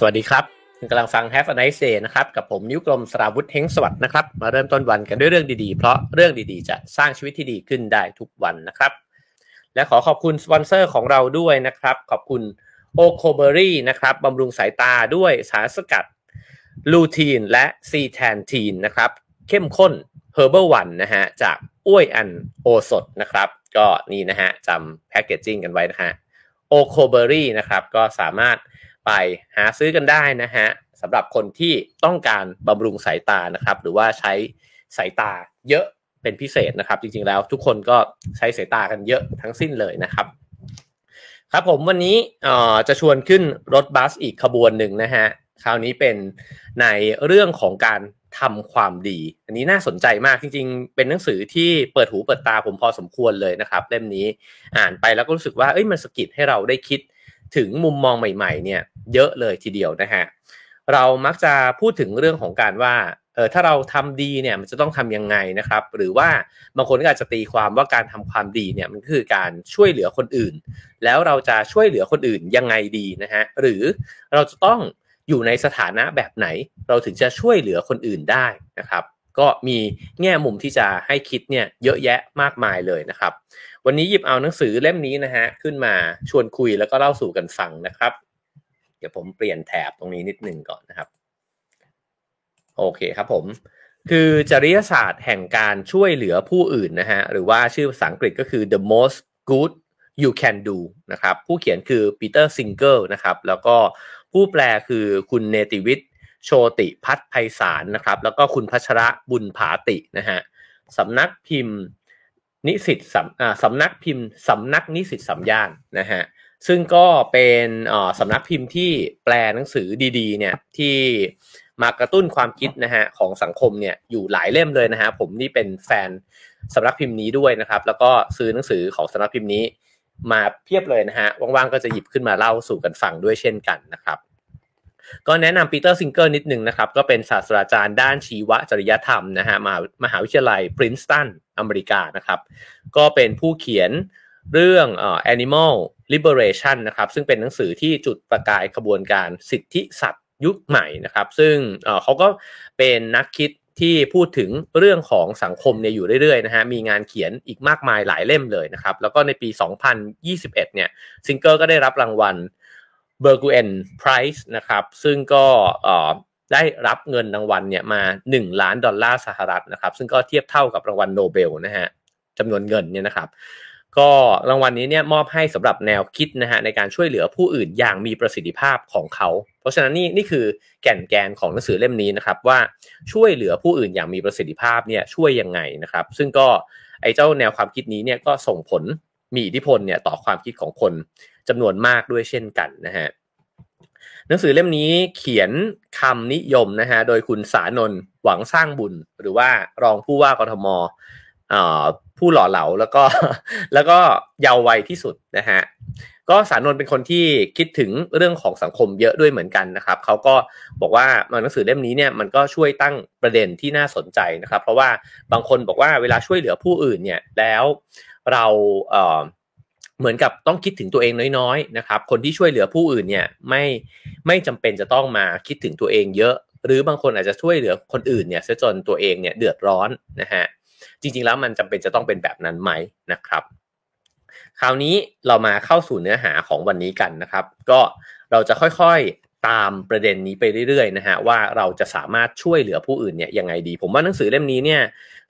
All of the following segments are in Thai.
สวัสดีครับคุณกำลังฟัง Have a nice day นะครับ กับผมนิ้วกลมสราวุธเฮ้งสวัสดิ์นะครับ มาเริ่มต้นวันกันด้วยเรื่องดีๆ เพราะเรื่องดีๆ จะสร้างชีวิตที่ดีขึ้นได้ทุกวันนะครับ และขอขอบคุณสปอนเซอร์ของเราด้วยนะครับ ขอบคุณ Ocoberry นะครับบำรุงสายตาด้วยสารสกัดลูทีนและซีแซนทีนนะครับ เข้มข้น Herbal One นะฮะจากอ้วยอันโอสถนะครับ ก็นี่นะฮะจำ packaging กันไว้นะฮะโอโคเบอรี่นะครับ ก็สามารถ ไปหาซื้อกันได้นะฮะสำหรับคนที่ต้องการบำรุงสายตานะครับ หรือว่าใช้สายตาเยอะเป็นพิเศษนะครับ จริงๆแล้วทุกคนก็ใช้สายตากันเยอะทั้งสิ้นเลยนะครับ ครับผมวันนี้จะชวนขึ้นรถบัสอีกขบวนหนึ่งนะฮะคราวนี้เป็นในเรื่องของการทำความดี อันนี้น่าสนใจมากจริงๆ เป็นหนังสือที่เปิดหูเปิดตาผมพอสมควรเลยนะครับ เล่มนี้อ่านไปแล้วก็รู้สึกว่าเอ้ยมันสกิดให้เราได้คิด ถึงมุมมองใหม่ๆเนี่ยเยอะเลยทีเดียวนะฮะเรามักจะพูดถึงเรื่องของการว่าเออถ้าเราทำดีเนี่ยมันจะต้องทํำยังไงนะครับ หรือว่าบางคนก็อาจจะตีความว่าการทำความดีเนี่ยมันคือการช่วยเหลือคนอื่น แล้วเราจะช่วยเหลือคนอื่นยังไงดีนะฮะหรือเราจะต้องอยู่ในสถานะแบบไหน เราถึงจะช่วยเหลือคนอื่นได้นะครับ ก็มีแง่มุมที่จะให้คิดเนี่ยเยอะแยะมากมายเลยนะครับ วันนี้หยิบเอาหนังสือเล่มนี้นะฮะขึ้นมาชวนคุยแล้วก็เล่าสู่กันฟังนะครับ เดี๋ยวผมเปลี่ยนแถบตรงนี้นิดนึงก่อนนะครับ โอเคครับผม คือจริยศาสตร์แห่งการช่วยเหลือผู้อื่นนะฮะหรือว่าชื่อภาษาอังกฤษก็คือ the most good you can do นะครับผู้เขียนคือปีเตอร์ซิงเกอร์นะครับแล้วก็ผู้แปลคือคุณเนติวิทย์โชติพัฒไพศาลนะครับ แล้วก็คุณพัชระบุญผาตินะฮะสำนักพิมพ์ นิสิตสำสำนักพิมพ์สำนักนิสิตสัมยานนะฮะซึ่งก็เป็นสำนักพิมพ์ที่แปลหนังสือดีๆ เนี่ยที่มากระตุ้นความคิดนะฮะของสังคมเนี่ยอยู่หลายเล่มเลยนะฮะผมนี่เป็นแฟนสำนักพิมพ์นี้ด้วยนะครับ แล้วก็ซื้อหนังสือของสำนักพิมพ์นี้ มาเพียบเลยนะฮะว่างๆก็จะหยิบขึ้นมาเล่าสู่กันฟังด้วยเช่นกันนะครับ ก็แนะนำปีเตอร์ซิงเกอร์นิดหนึ่งนะครับ ก็เป็นศาสตราจารย์ด้านชีวจริยธรรมนะฮะมามหาวิทยาลัยปรินสตันอเมริกานะครับ ก็เป็นผู้เขียนเรื่องเอ่อ Animal Liberation นะครับ ซึ่งเป็นหนังสือที่จุดประกายขบวนการสิทธิสัตว์ยุคใหม่นะครับ ซึ่งเอ่อเขาก็เป็นนักคิดที่พูดถึงเรื่องของสังคมเนี่ยอยู่เรื่อยๆนะฮะ มีงานเขียนอีกมากมายหลายเล่มเลยนะครับ แล้วก็ในปี 2021 เนี่ยซิงเกอร์ก็ได้รับรางวัล Berggruen Prize นะครับ ซึ่งก็ได้รับเงินรางวัลเนี่ยมา 1 ล้านดอลลาร์สหรัฐนะครับ ซึ่งก็เทียบเท่ากับรางวัลโนเบลนะฮะจำนวนเงินเนี่ยนะครับ ก็รางวัลนี้เนี่ยมอบให้สำหรับแนวคิดนะฮะในการช่วยเหลือผู้อื่นอย่างมีประสิทธิภาพของเขา เพราะฉะนั้นนี่นี่คือแก่นแกนของหนังสือเล่มนี้นะครับ ว่าช่วยเหลือผู้อื่นอย่างมีประสิทธิภาพเนี่ยช่วยยังไงนะครับ ซึ่งก็ไอ้เจ้าแนวความคิดนี้เนี่ยก็ส่งผลมีอิทธิพลเนี่ยต่อความคิดของคน จำนวนมากด้วยเช่นกันนะฮะหนังสือเล่มนี้เขียนคำนิยมนะฮะโดยคุณสานนท์หวังสร้างบุญ หรือว่ารองผู้ว่ากทมผู้หล่อเหลาแล้วก็แล้วก็เยาว์วัยที่สุดนะฮะก็สานนท์เป็นคนที่คิดถึงเรื่องของสังคมเยอะด้วยเหมือนกันนะครับเขาก็บอกว่าหนังสือเล่มนี้เนี่ยมันก็ช่วยตั้งประเด็นที่น่าสนใจนะครับ เพราะว่าบางคนบอกว่าเวลาช่วยเหลือผู้อื่นเนี่ยแล้วเราเเหมือนกับต้องคิดถึงตัวเองน้อยๆนะครับ คนที่ช่วยเหลือผู้อื่นเนี่ยไม่ไม่จำเป็นจะต้องมาคิดถึงตัวเองเยอะ หรือบางคนอาจจะช่วยเหลือคนอื่นเนี่ยซะจนตัวเองเนี่ยเดือดร้อนนะฮะจริง ๆ แล้วมันจำเป็นจะต้องเป็นแบบนั้นไหมนะครับ คราวนี้เรามาเข้าสู่เนื้อหาของวันนี้กันนะครับ ก็เราจะค่อยๆ ตามประเด็นนี้ไปเรื่อยๆนะฮะว่าเราจะสามารถช่วยเหลือผู้อื่นเนี่ยยังไงดี ผมว่าหนังสือเล่มนี้เนี่ย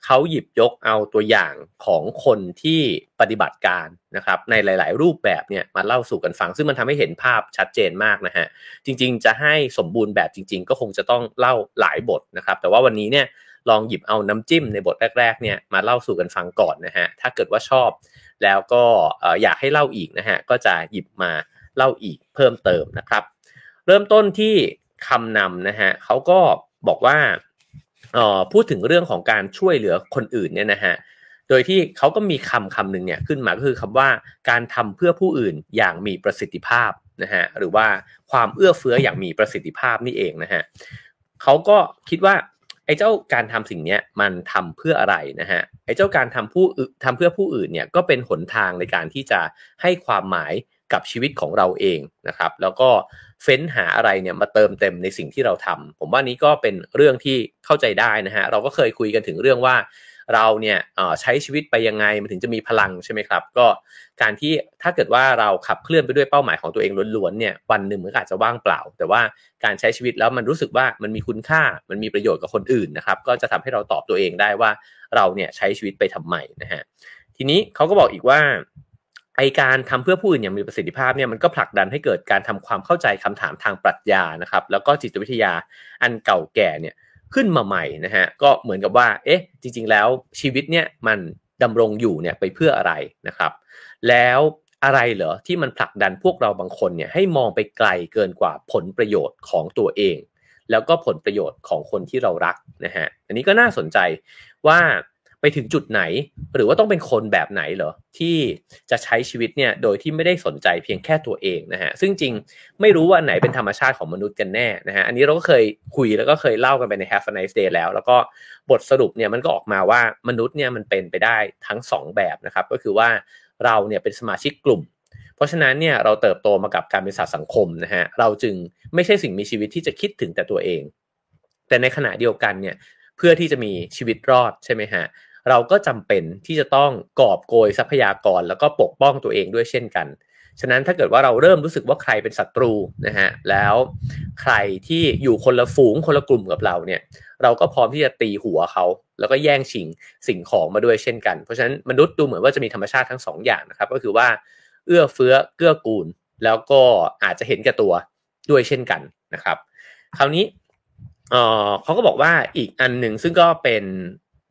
เขาหยิบยกเอาตัวอย่างของคนที่ปฏิบัติการนะครับในหลาย ๆ รูปแบบเนี่ยมาเล่าสู่กันฟัง ซึ่งมันทำให้เห็นภาพชัดเจนมากนะฮะจริง ๆ จะให้สมบูรณ์แบบจริง ๆ ก็คงจะต้องเล่าหลายบทนะครับแต่ว่าวันนี้เนี่ยลองหยิบเอาน้ำจิ้มในบทแรก ๆ เนี่ยมาเล่าสู่กันฟังก่อนนะฮะถ้าเกิดว่าชอบแล้วก็อยากให้เล่าอีกนะฮะก็จะหยิบมาเล่าอีกเพิ่มเติมนะครับ เริ่มต้นที่คำนำนะฮะเขาก็บอกว่าพูดถึงเรื่องของการช่วยเหลือคนอื่นเนี่ยนะฮะโดยที่เขาก็มีคำคำหนึ่งเนี่ยขึ้นมาก็คือคำว่าการทำเพื่อผู้อื่นอย่างมีประสิทธิภาพนะฮะหรือว่าความเอื้อเฟื้ออย่างมีประสิทธิภาพนี่เองนะฮะเขาก็คิดว่าไอ้เจ้าการทำสิ่งนี้มันทำเพื่ออะไรนะฮะไอ้เจ้าการทำผู้ทำเพื่อผู้อื่นเนี่ยก็เป็นหนทางในการที่จะให้ความหมาย กับชีวิตของเราเองนะครับ แล้วก็เฟ้นหาอะไรเนี่ยมาเติมเต็มในสิ่งที่เราทำผมว่านี้ก็เป็นเรื่องที่เข้าใจได้นะฮะเราก็เคยคุยกันถึงเรื่องว่าเราเนี่ยใช้ชีวิตไปยังไงมันถึงจะมีพลังใช่ไหมครับ ก็การที่ถ้าเกิดว่าเราขับเคลื่อนไปด้วยเป้าหมายของตัวเองล้วนๆเนี่ยวันหนึ่งมันอาจจะว่างเปล่า แต่ว่าการใช้ชีวิตแล้วมันรู้สึกว่ามันมีคุณค่ามันมีประโยชน์กับคนอื่นนะครับ ก็จะทำให้เราตอบตัวเองได้ว่าเราเนี่ยใช้ชีวิตไปทำไมนะฮะทีนี้เขาก็บอกอีกว่า ไอการทำเพื่อผู้อื่นอย่างมีประสิทธิภาพเนี่ยมันก็ผลักดันให้เกิดการทำความเข้าใจคำถามทางปรัชญานะครับ แล้วก็จิตวิทยาอันเก่าแก่เนี่ยขึ้นมาใหม่นะฮะก็เหมือนกับว่า เอ๊ะ จริง ๆ แล้วชีวิตเนี่ยมันดำรงอยู่เนี่ยไปเพื่ออะไรนะครับ แล้วอะไรเหรอที่มันผลักดันพวกเราบางคนเนี่ยให้มองไปไกลเกินกว่าผลประโยชน์ของตัวเอง แล้วก็ผลประโยชน์ของคนที่เรารักนะฮะอันนี้ก็น่าสนใจว่า ไปถึงจุดไหน หรือว่าต้องเป็นคนแบบไหนเหรอที่จะใช้ชีวิตเนี่ยโดยที่ไม่ได้สนใจเพียงแค่ตัวเองนะฮะซึ่งจริงไม่รู้ว่าไหนเป็นธรรมชาติของมนุษย์กันแน่นะฮะอันนี้เราก็เคยคุยแล้วก็เคยเล่ากันไปใน Have a nice day แล้ว แล้วก็บทสรุปเนี่ยมันก็ออกมาว่ามนุษย์เนี่ยมันเป็นไปได้ทั้ง 2 แบบนะครับก็คือว่าเราเนี่ยเป็นสมาชิกกลุ่มเพราะฉะนั้นเนี่ยเราเติบโตมากับการเป็นสัตว์สังคมนะฮะเราจึงไม่ใช่สิ่งมีชีวิตที่จะคิดถึงแต่ตัวเอง แต่ในขณะเดียวกันเนี่ย เพื่อที่จะมีชีวิตรอดใช่ไหมฮะเราก็จำเป็นที่จะต้องกอบโกยทรัพยากร แล้วก็ปกป้องตัวเองด้วยเช่นกัน ฉะนั้นถ้าเกิดว่าเราเริ่มรู้สึกว่าใครเป็นศัตรูนะฮะแล้วใครที่อยู่คนละฝูงคนละกลุ่มกับเราเนี่ยเราก็พร้อมที่จะตีหัวเขา แล้วก็แย่งชิงสิ่งของมาด้วยเช่นกัน เพราะฉะนั้นมนุษย์ดูเหมือนว่าจะมีธรรมชาติทั้งสองอย่างนะครับก็คือว่าเอื้อเฟื้อเกื้อกูล แล้วก็อาจจะเห็นแก่ตัวด้วยเช่นกันนะครับ คราวนี้ เออเขาก็บอกว่าอีกอันหนึ่งซึ่งก็เป็น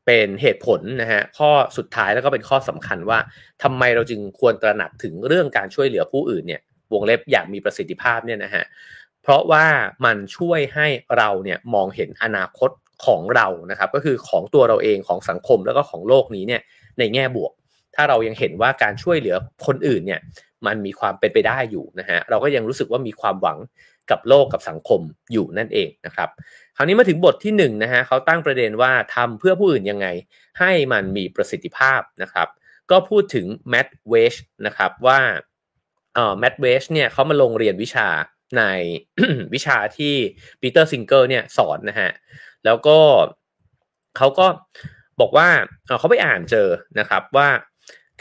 เป็นเหตุผลนะฮะข้อสุดท้ายแล้วก็เป็นข้อสำคัญว่าทำไมเราจึงควรตระหนักถึงเรื่องการช่วยเหลือผู้อื่นเนี่ยวงเล็บอย่างมีประสิทธิภาพเนี่ยนะฮะเพราะว่ามันช่วยให้เราเนี่ยมองเห็นอนาคตของเรานะครับ ก็คือของตัวเราเองของสังคมแล้วก็ของโลกนี้เนี่ยในแง่บวก ถ้าเรายังเห็นว่าการช่วยเหลือคนอื่นเนี่ยมันมีความเป็นไปได้อยู่นะฮะเราก็ยังรู้สึกว่ามีความหวัง กับโลกกับสังคมอยู่นั่นเองนะครับ คราวนี้มาถึงบทที่1นะฮะเขาตั้งประเด็นว่าทำเพื่อผู้อื่นยังไง ให้มันมีประสิทธิภาพนะครับ ก็พูดถึง Matt Wage นะครับว่าเอ่อ Matt Wage เนี่ยเขามาลงเรียนวิชาในวิชาที่ปีเตอร์ซิงเกอร์เนี่ยสอนนะฮะแล้วก็เขาก็บอกว่าเขาไปอ่านเจอนะครับว่า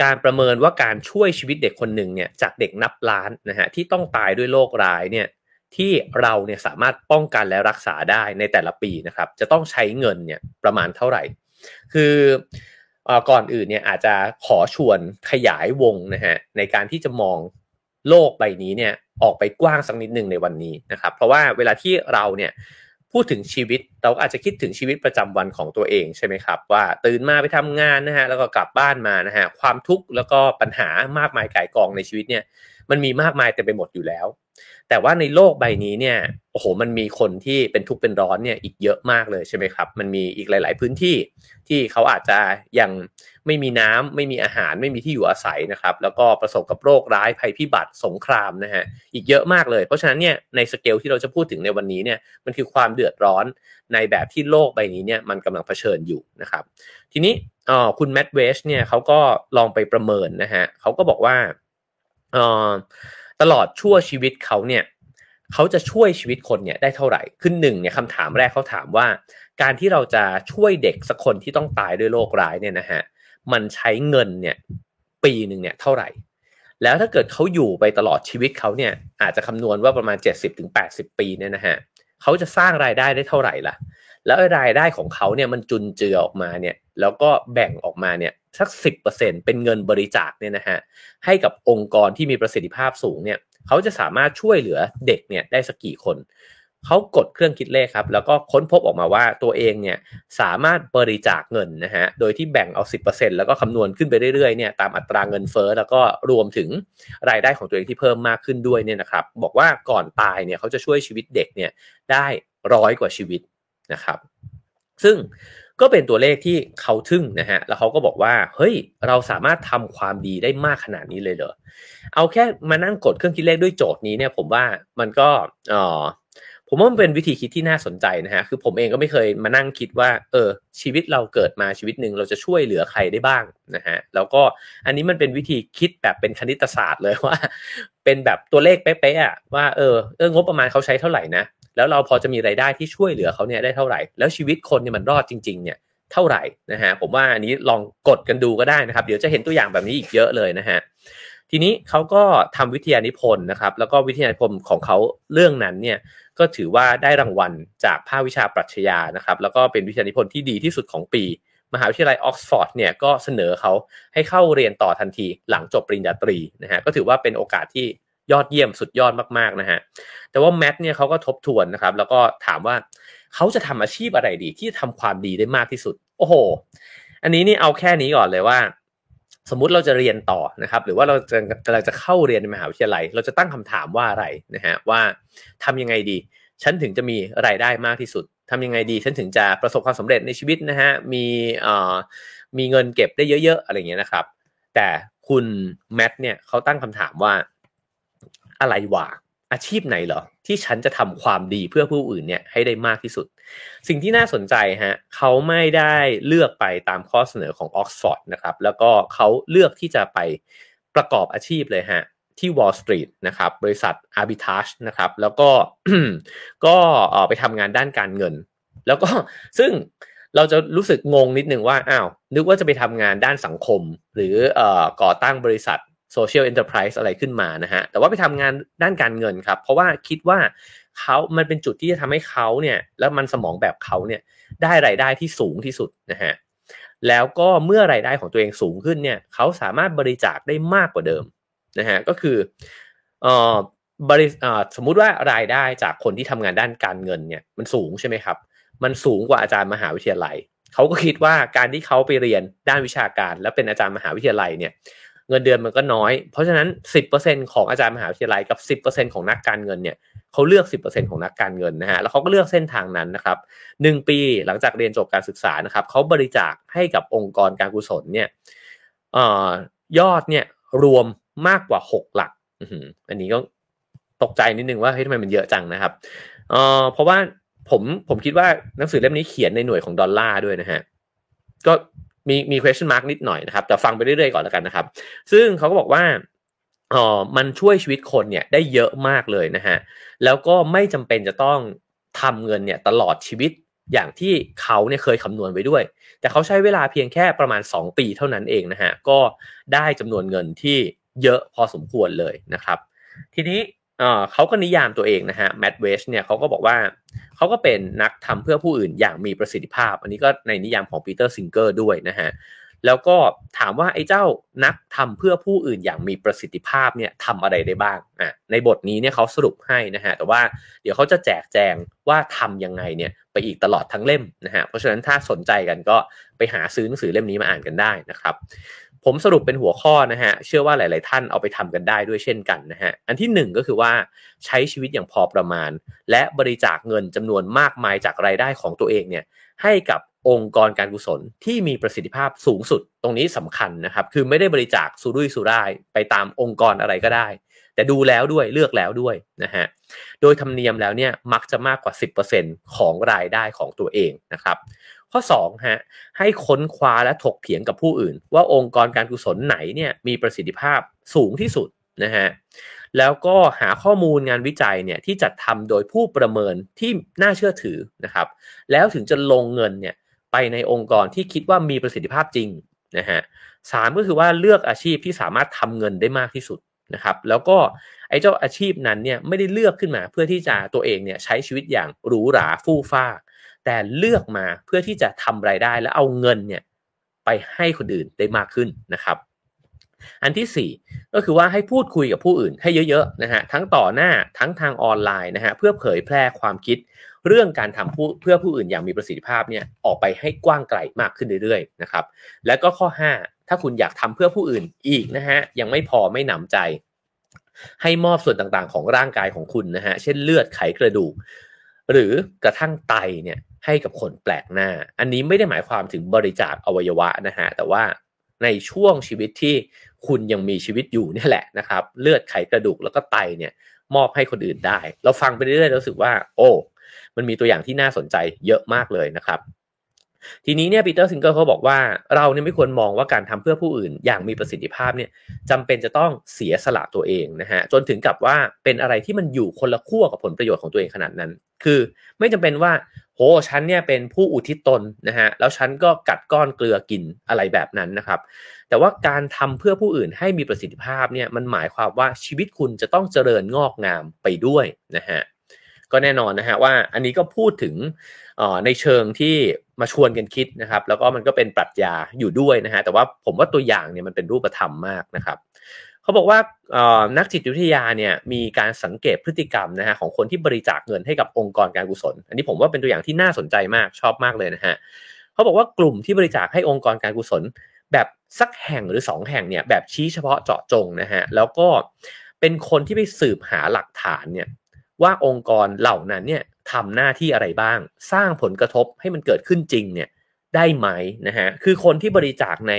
การประเมินว่าการช่วยชีวิตเด็กคนหนึ่งเนี่ยจากเด็กนับล้านนะฮะที่ต้องตายด้วยโรคร้ายเนี่ย ที่เราเนี่ยสามารถป้องกันและรักษาได้ในแต่ละปีนะครับ จะต้องใช้เงินเนี่ยประมาณเท่าไหร่ คือก่อนอื่นเนี่ยอาจจะขอชวนขยายวงนะฮะในการที่จะมองโลกใบนี้เนี่ยออกไปกว้างสักนิดหนึ่งในวันนี้นะครับ เพราะว่าเวลาที่เราเนี่ยพูดถึงชีวิตเราอาจจะคิดถึงชีวิตประจำวันของตัวเองใช่ไหมครับ ว่าตื่นมาไปทำงานนะฮะแล้วก็กลับบ้านมานะฮะความทุกข์แล้วก็ปัญหามากมายกายกองในชีวิตเนี่ย มันมีมากมายเต็มไปหมดอยู่แล้ว แต่ว่าในโลกใบนี้เนี่ยโอ้โหมันมีคนที่เป็นทุกข์เป็นร้อนเนี่ยอีกเยอะมากเลยใช่ไหมครับ มันมีอีกหลาย ๆ พื้นที่ที่เขาอาจจะยังไม่มีน้ำไม่มีอาหารไม่มีที่อยู่อาศัยนะครับ แล้วก็ประสบกับโรคร้ายภัยพิบัติสงครามนะฮะอีกเยอะมากเลย เพราะฉะนั้นเนี่ยในสเกลที่เราจะพูดถึงในวันนี้เนี่ยมันคือความเดือดร้อนในแบบที่โลกใบนี้เนี่ยมันกำลังเผชิญอยู่นะครับ ทีนี้อ๋อคุณแมดเวชเนี่ยเขาก็ลองไปประเมินนะฮะเขาก็บอกว่า อ๋อตลอดชั่วชีวิตเขาเนี่ยเขาจะช่วยชีวิตคนเนี่ยได้เท่าไหร่ขึ้นหนึ่งเนี่ยคำถามแรกเขาถามว่า การที่เราจะช่วยเด็กสักคนที่ต้องตายด้วยโรคร้ายเนี่ยนะฮะมันใช้เงินเนี่ยปีหนึ่งเนี่ยเท่าไหร่ แล้วถ้าเกิดเขาอยู่ไปตลอดชีวิตเขาเนี่ยอาจจะคำนวณว่าประมาณ 70-80 ปีเนี่ยนะฮะเขาจะสร้างรายได้ได้เท่าไหร่ล่ะ แล้วรายได้ของเขาเนี่ยมันจุนเจือออกมาเนี่ย แล้วก็แบ่งออกมาเนี่ยสักสิบเปอร์เซ็นเป็นเงินบริจาคเนี่ยนะฮะให้กับองค์กรที่มีประสิทธิภาพสูงเนี่ยเขาจะสามารถช่วยเหลือเด็กเนี่ยได้สักกี่คนเขากดเครื่องคิดเลขครับ แล้วก็ค้นพบออกมาว่าตัวเองเนี่ยสามารถบริจาคเงินนะฮะโดยที่แบ่งเอา 10%แล้วก็คำนวณขึ้นไปเรื่อยๆเนี่ยตามอัตราเงินเฟ้อแล้วก็รวมถึงรายได้ของตัวเองที่เพิ่มมากขึ้นด้วยเนี่ยนะครับ บอกว่าก่อนตายเนี่ยเขาจะช่วยชีวิตเด็กเนี่ยได้ร้อยกว่าชีวิตนะครับ ซึ่ง ก็เป็นตัวเลขที่เขาทึ่งนะฮะ แล้วเขาก็บอกว่า เฮ้ย เราสามารถทำความดีได้มากขนาดนี้เลยเหรอ เอาแค่มานั่งกดเครื่องคิดเลขด้วยโจทย์นี้เนี่ย ผมว่ามันก็เออผมว่ามันเป็นวิธีคิดที่น่าสนใจนะฮะ คือผมเองก็ไม่เคยมานั่งคิดว่า เออ ชีวิตเราเกิดมาชีวิตหนึ่งเราจะช่วยเหลือใครได้บ้างนะฮะ แล้วก็อันนี้มันเป็นวิธีคิดแบบเป็นคณิตศาสตร์เลยว่า เป็นแบบตัวเลขเป๊ะๆอะว่า เออ เอองบประมาณเขาใช้เท่าไหร่นะ แล้วเราพอจะมีไรายได้ที่ช่วยเหลือเขาเนี่ยได้เท่าไหร่ แล้วชีวิตคนเนี่ยมันรอดจริง ๆเนี่ยเท่าไหร่นะฮะผมว่าอันนี้ลองกดกันดูก็ได้นะครับ เดี๋ยวจะเห็นตัวอย่างแบบนี้อีกเยอะเลยนะฮะทีนี้เขาก็ทำวิทยานิพนธ์นะครับ แล้วก็วิทยานิพนธ์ของเขาเรื่องนั้นเนี่ยก็ถือว่าได้รางวัลจากภาควิชาปรัชญานะครับ แล้วก็เป็นวิทยานิพนธ์ที่ดีที่สุดของปี มหาวิทยาลัยออกซฟอร์ดเนี่ยก็เสนอเขาให้เข้าเรียนต่อทันทีหลังจบปริญญาตรีนะฮะก็ถือว่าเป็นโอกาสที่ ยอดเยี่ยมสุดยอดมากๆนะฮะแต่ว่าแมทเนี่ยเขาก็ทบทวนนะครับ แล้วก็ถามว่าเขาจะทำอาชีพอะไรดีที่ทำความดีได้มากที่สุด โอ้โห อันนี้นี่เอาแค่นี้ก่อนเลยว่า สมมุติเราจะเรียนต่อนะครับ หรือว่าเราจะกำลังจะเข้าเรียนในมหาวิทยาลัย เราจะตั้งคำถามว่าอะไรนะฮะว่าทำยังไงดี ฉันถึงจะมีรายได้มากที่สุดทำยังไงดี ฉันถึงจะประสบความสำเร็จในชีวิตนะฮะมีเอ่อมีเงินเก็บได้เยอะ ๆ อะไรเงี้ยนะครับ แต่คุณแมทเนี่ยเขาตั้งคำถามว่า อะไรวะอาชีพไหนเหรอ ที่ฉันจะทำความดีเพื่อผู้อื่นเนี่ยให้ได้มากที่สุด สิ่งที่น่าสนใจฮะเขาไม่ได้เลือกไปตามข้อเสนอของออกซฟอร์ดนะครับแล้วก็เขาเลือกที่จะไปประกอบอาชีพเลยฮะที่ Wall Street นะครับบริษัท Arbitrage นะครับแล้วก็ก็ไปทำงานด้านการเงิน แล้วก็ซึ่งเราจะรู้สึกงงนิดนึงว่าอ้าวนึกว่าจะไปทำงานด้านสังคม หรืออก่อตั้งบริษัท social enterprise อะไรขึ้นมานะฮะ แต่ว่าไปทำงานด้านการเงินครับ เพราะว่าคิดว่าเขามันเป็นจุดที่จะทำให้เขาเนี่ย แล้วมันสมองแบบเขาเนี่ย ได้รายได้ที่สูงที่สุดนะฮะ แล้วก็เมื่อรายได้ของตัวเองสูงขึ้นเนี่ย เขาสามารถบริจาคได้มากกว่าเดิมนะฮะ ก็คือเอ่อบริสมมุติว่ารายได้จากคนที่ทำงานด้านการเงินเนี่ย มันสูงใช่ไหมครับ มันสูงกว่าอาจารย์มหาวิทยาลัย เขาก็คิดว่าการที่เขาไปเรียนด้านวิชาการ แล้วเป็นอาจารย์มหาวิทยาลัยเนี่ย เงินเดือนมันก็น้อย เพราะฉะนั้น 10%ของอาจารย์มหาวิทยาลัยกับ 10%ของนักการเงินเนี่ยเขาเลือก 10%ของนักการเงินนะฮะแล้วเขาก็เลือกเส้นทางนั้นนะครับหนึ่งปีหลังจากเรียนจบการศึกษานะครับเขาบริจาคให้กับองค์กรการกุศลเนี่ยอยอดเนี่ยรวมมากกว่า 6 หลักอันนี้ก็ตกใจนิดนึงว่าเฮ้ยทำไมมันเยอะจังนะครับเพราะว่าผมผมคิดว่าหนังสือเล่มนี้เขียนในหน่วยของดอลลาร์ด้วยนะฮะก็ มีมี question mark นิดหน่อยนะครับ แต่ฟังไปเรื่อยๆก่อนแล้วกันนะครับ ซึ่งเขาก็บอกว่าอ๋อมันช่วยชีวิตคนเนี่ยได้เยอะมากเลยนะฮะแล้วก็ไม่จำเป็นจะต้องทำเงินเนี่ยตลอดชีวิตอย่างที่เขาเนี่ยเคยคำนวณไว้ด้วย แต่เขาใช้เวลาเพียงแค่ประมาณ 2 ปีเท่านั้นเองนะฮะก็ได้จำนวนเงินที่เยอะพอสมควรเลยนะครับ ทีนี้เขาก็นิยามตัวเองนะฮะแมดเวชเนี่ยเขาก็บอกว่า เขาก็เป็นนักทำเพื่อผู้อื่นอย่างมีประสิทธิภาพ อันนี้ก็ในนิยามของปีเตอร์ซิงเกอร์ด้วยนะฮะแล้วก็ถามว่าไอ้เจ้านักทำเพื่อผู้อื่นอย่างมีประสิทธิภาพเนี่ยทำอะไรได้บ้างอะในบทนี้เนี่ยเขาสรุปให้นะฮะแต่ว่าเดี๋ยวเขาจะแจกแจงว่าทํำยังไงเนี่ยไปอีกตลอดทั้งเล่มนะฮะเพราะฉะนั้นถ้าสนใจกันก็ไปหาซื้อหนังสือเล่มนี้มาอ่านกันได้นะครับ ผมสรุปเป็นหัวข้อนะฮะ เชื่อว่าหลาย ๆ ท่านเอาไปทำกันได้ด้วยเช่นกันนะฮะ อันที่ 1 ก็คือว่าใช้ชีวิตอย่างพอประมาณ และบริจาคเงินจำนวนมากมายจากรายได้ของตัวเองเนี่ยให้กับองค์กรการกุศลที่มีประสิทธิภาพสูงสุดตรงนี้สำคัญนะครับ คือไม่ได้บริจาคสุรุ่ยสุร่ายไปตามองค์กรอะไรก็ได้ แต่ดูแล้วด้วยเลือกแล้วด้วยนะฮะโดยธรรมเนียมแล้วเนี่ยมักจะมากกว่า 10%ของรายได้ของตัวเองนะครับ ข้อ2ฮะให้ค้นคว้าและถกเถียงกับผู้อื่น ว่าองค์กรการกุศลไหนเนี่ยมีประสิทธิภาพสูงที่สุดนะฮะแล้วก็หาข้อมูลงานวิจัยเนี่ยที่จัดทำโดยผู้ประเมินที่น่าเชื่อถือนะครับ แล้วถึงจะลงเงินเนี่ยไปในองค์กรที่คิดว่ามีประสิทธิภาพจริงนะฮะสามก็คือว่าเลือกอาชีพที่สามารถทำเงินได้มากที่สุดนะครับแล้วก็ไอ้เจ้าอาชีพนั้นเนี่ยไม่ได้เลือกขึ้นมาเพื่อที่จะตัวเองเนี่ยใช้ชีวิตอย่างหรูหราฟู่ฟ้า แต่เลือกมาเพื่อที่จะทำรายได้และเอาเงินเนี่ยไปให้คนอื่นได้มากขึ้นนะครับ อันที่ 4 ก็คือว่าให้พูดคุยกับผู้อื่นให้เยอะๆนะฮะทั้งต่อหน้าทั้งทางออนไลน์นะฮะเพื่อเผยแพร่ความคิดเรื่องการทำผู้เพื่อผู้อื่นอย่างมีประสิทธิภาพเนี่ยออกไปให้กว้างไกลมากขึ้นเรื่อยๆนะครับแล้วก็ข้อ 5 ถ้าคุณอยากทำเพื่อผู้อื่นอีกนะฮะยังไม่พอไม่หนำใจ ให้มอบส่วนต่างๆ ของร่างกายของคุณนะฮะเช่นเลือดไขกระดูก หรือกระทั่งไตเนี่ย ให้กับคนแปลกหน้า อันนี้ไม่ได้หมายความถึงบริจาคอวัยวะนะฮะ แต่ว่าในช่วงชีวิตที่คุณยังมีชีวิตอยู่นี่แหละนะครับ เลือดไขกระดูกแล้วก็ไตเนี่ยมอบให้คนอื่นได้ เราฟังไปเรื่อยๆรู้สึกว่า โอ้ มันมีตัวอย่างที่น่าสนใจเยอะมากเลยนะครับ ทีนี้เนี่ยปีเตอร์ซิงเกอร์เขาบอกว่าเราเนี่ยไม่ควรมองว่าการทำเพื่อผู้อื่นอย่างมีประสิทธิภาพเนี่ยจำเป็นจะต้องเสียสละตัวเองนะฮะจนถึงกับว่าเป็นอะไรที่มันอยู่คนละขั้วกับผลประโยชน์ของตัวเองขนาดนั้น คือไม่จำเป็นว่าโหฉันเนี่ยเป็นผู้อุทิศตนนะฮะแล้วฉันก็กัดก้อนเกลือกินอะไรแบบนั้นนะครับ แต่ว่าการทำเพื่อผู้อื่นให้มีประสิทธิภาพเนี่ยมันหมายความว่าชีวิตคุณจะต้องเจริญงอกงามไปด้วยนะฮะ ก็แน่นอนนะฮะว่าอันนี้ก็พูดถึงในเชิงที่มาชวนกันคิดนะครับ แล้วก็มันก็เป็นปรัชญาอยู่ด้วยนะฮะแต่ว่าผมว่าตัวอย่างเนี่ยมันเป็นรูปธรรมมากนะครับเขาบอกว่านักจิตวิทยาเนี่ยมีการสังเกตพฤติกรรมนะฮะของคนที่บริจาคเงินให้กับองค์กรการกุศล อันนี้ผมว่าเป็นตัวอย่างที่น่าสนใจมากชอบมากเลยนะฮะเขาบอกว่ากลุ่มที่บริจาคให้องค์กรการกุศล แบบสักแห่งหรือ 2 แห่งเนี่ยแบบชี้เฉพาะเจาะจงนะฮะแล้วก็เป็นคนที่ไปสืบหาหลักฐานเนี่ย ว่าองค์กรเหล่านั้นเนี่ยทำหน้าที่อะไรบ้าง สร้างผลกระทบให้มันเกิดขึ้นจริงเนี่ยได้ไหมนะฮะคือคนที่บริจาคใน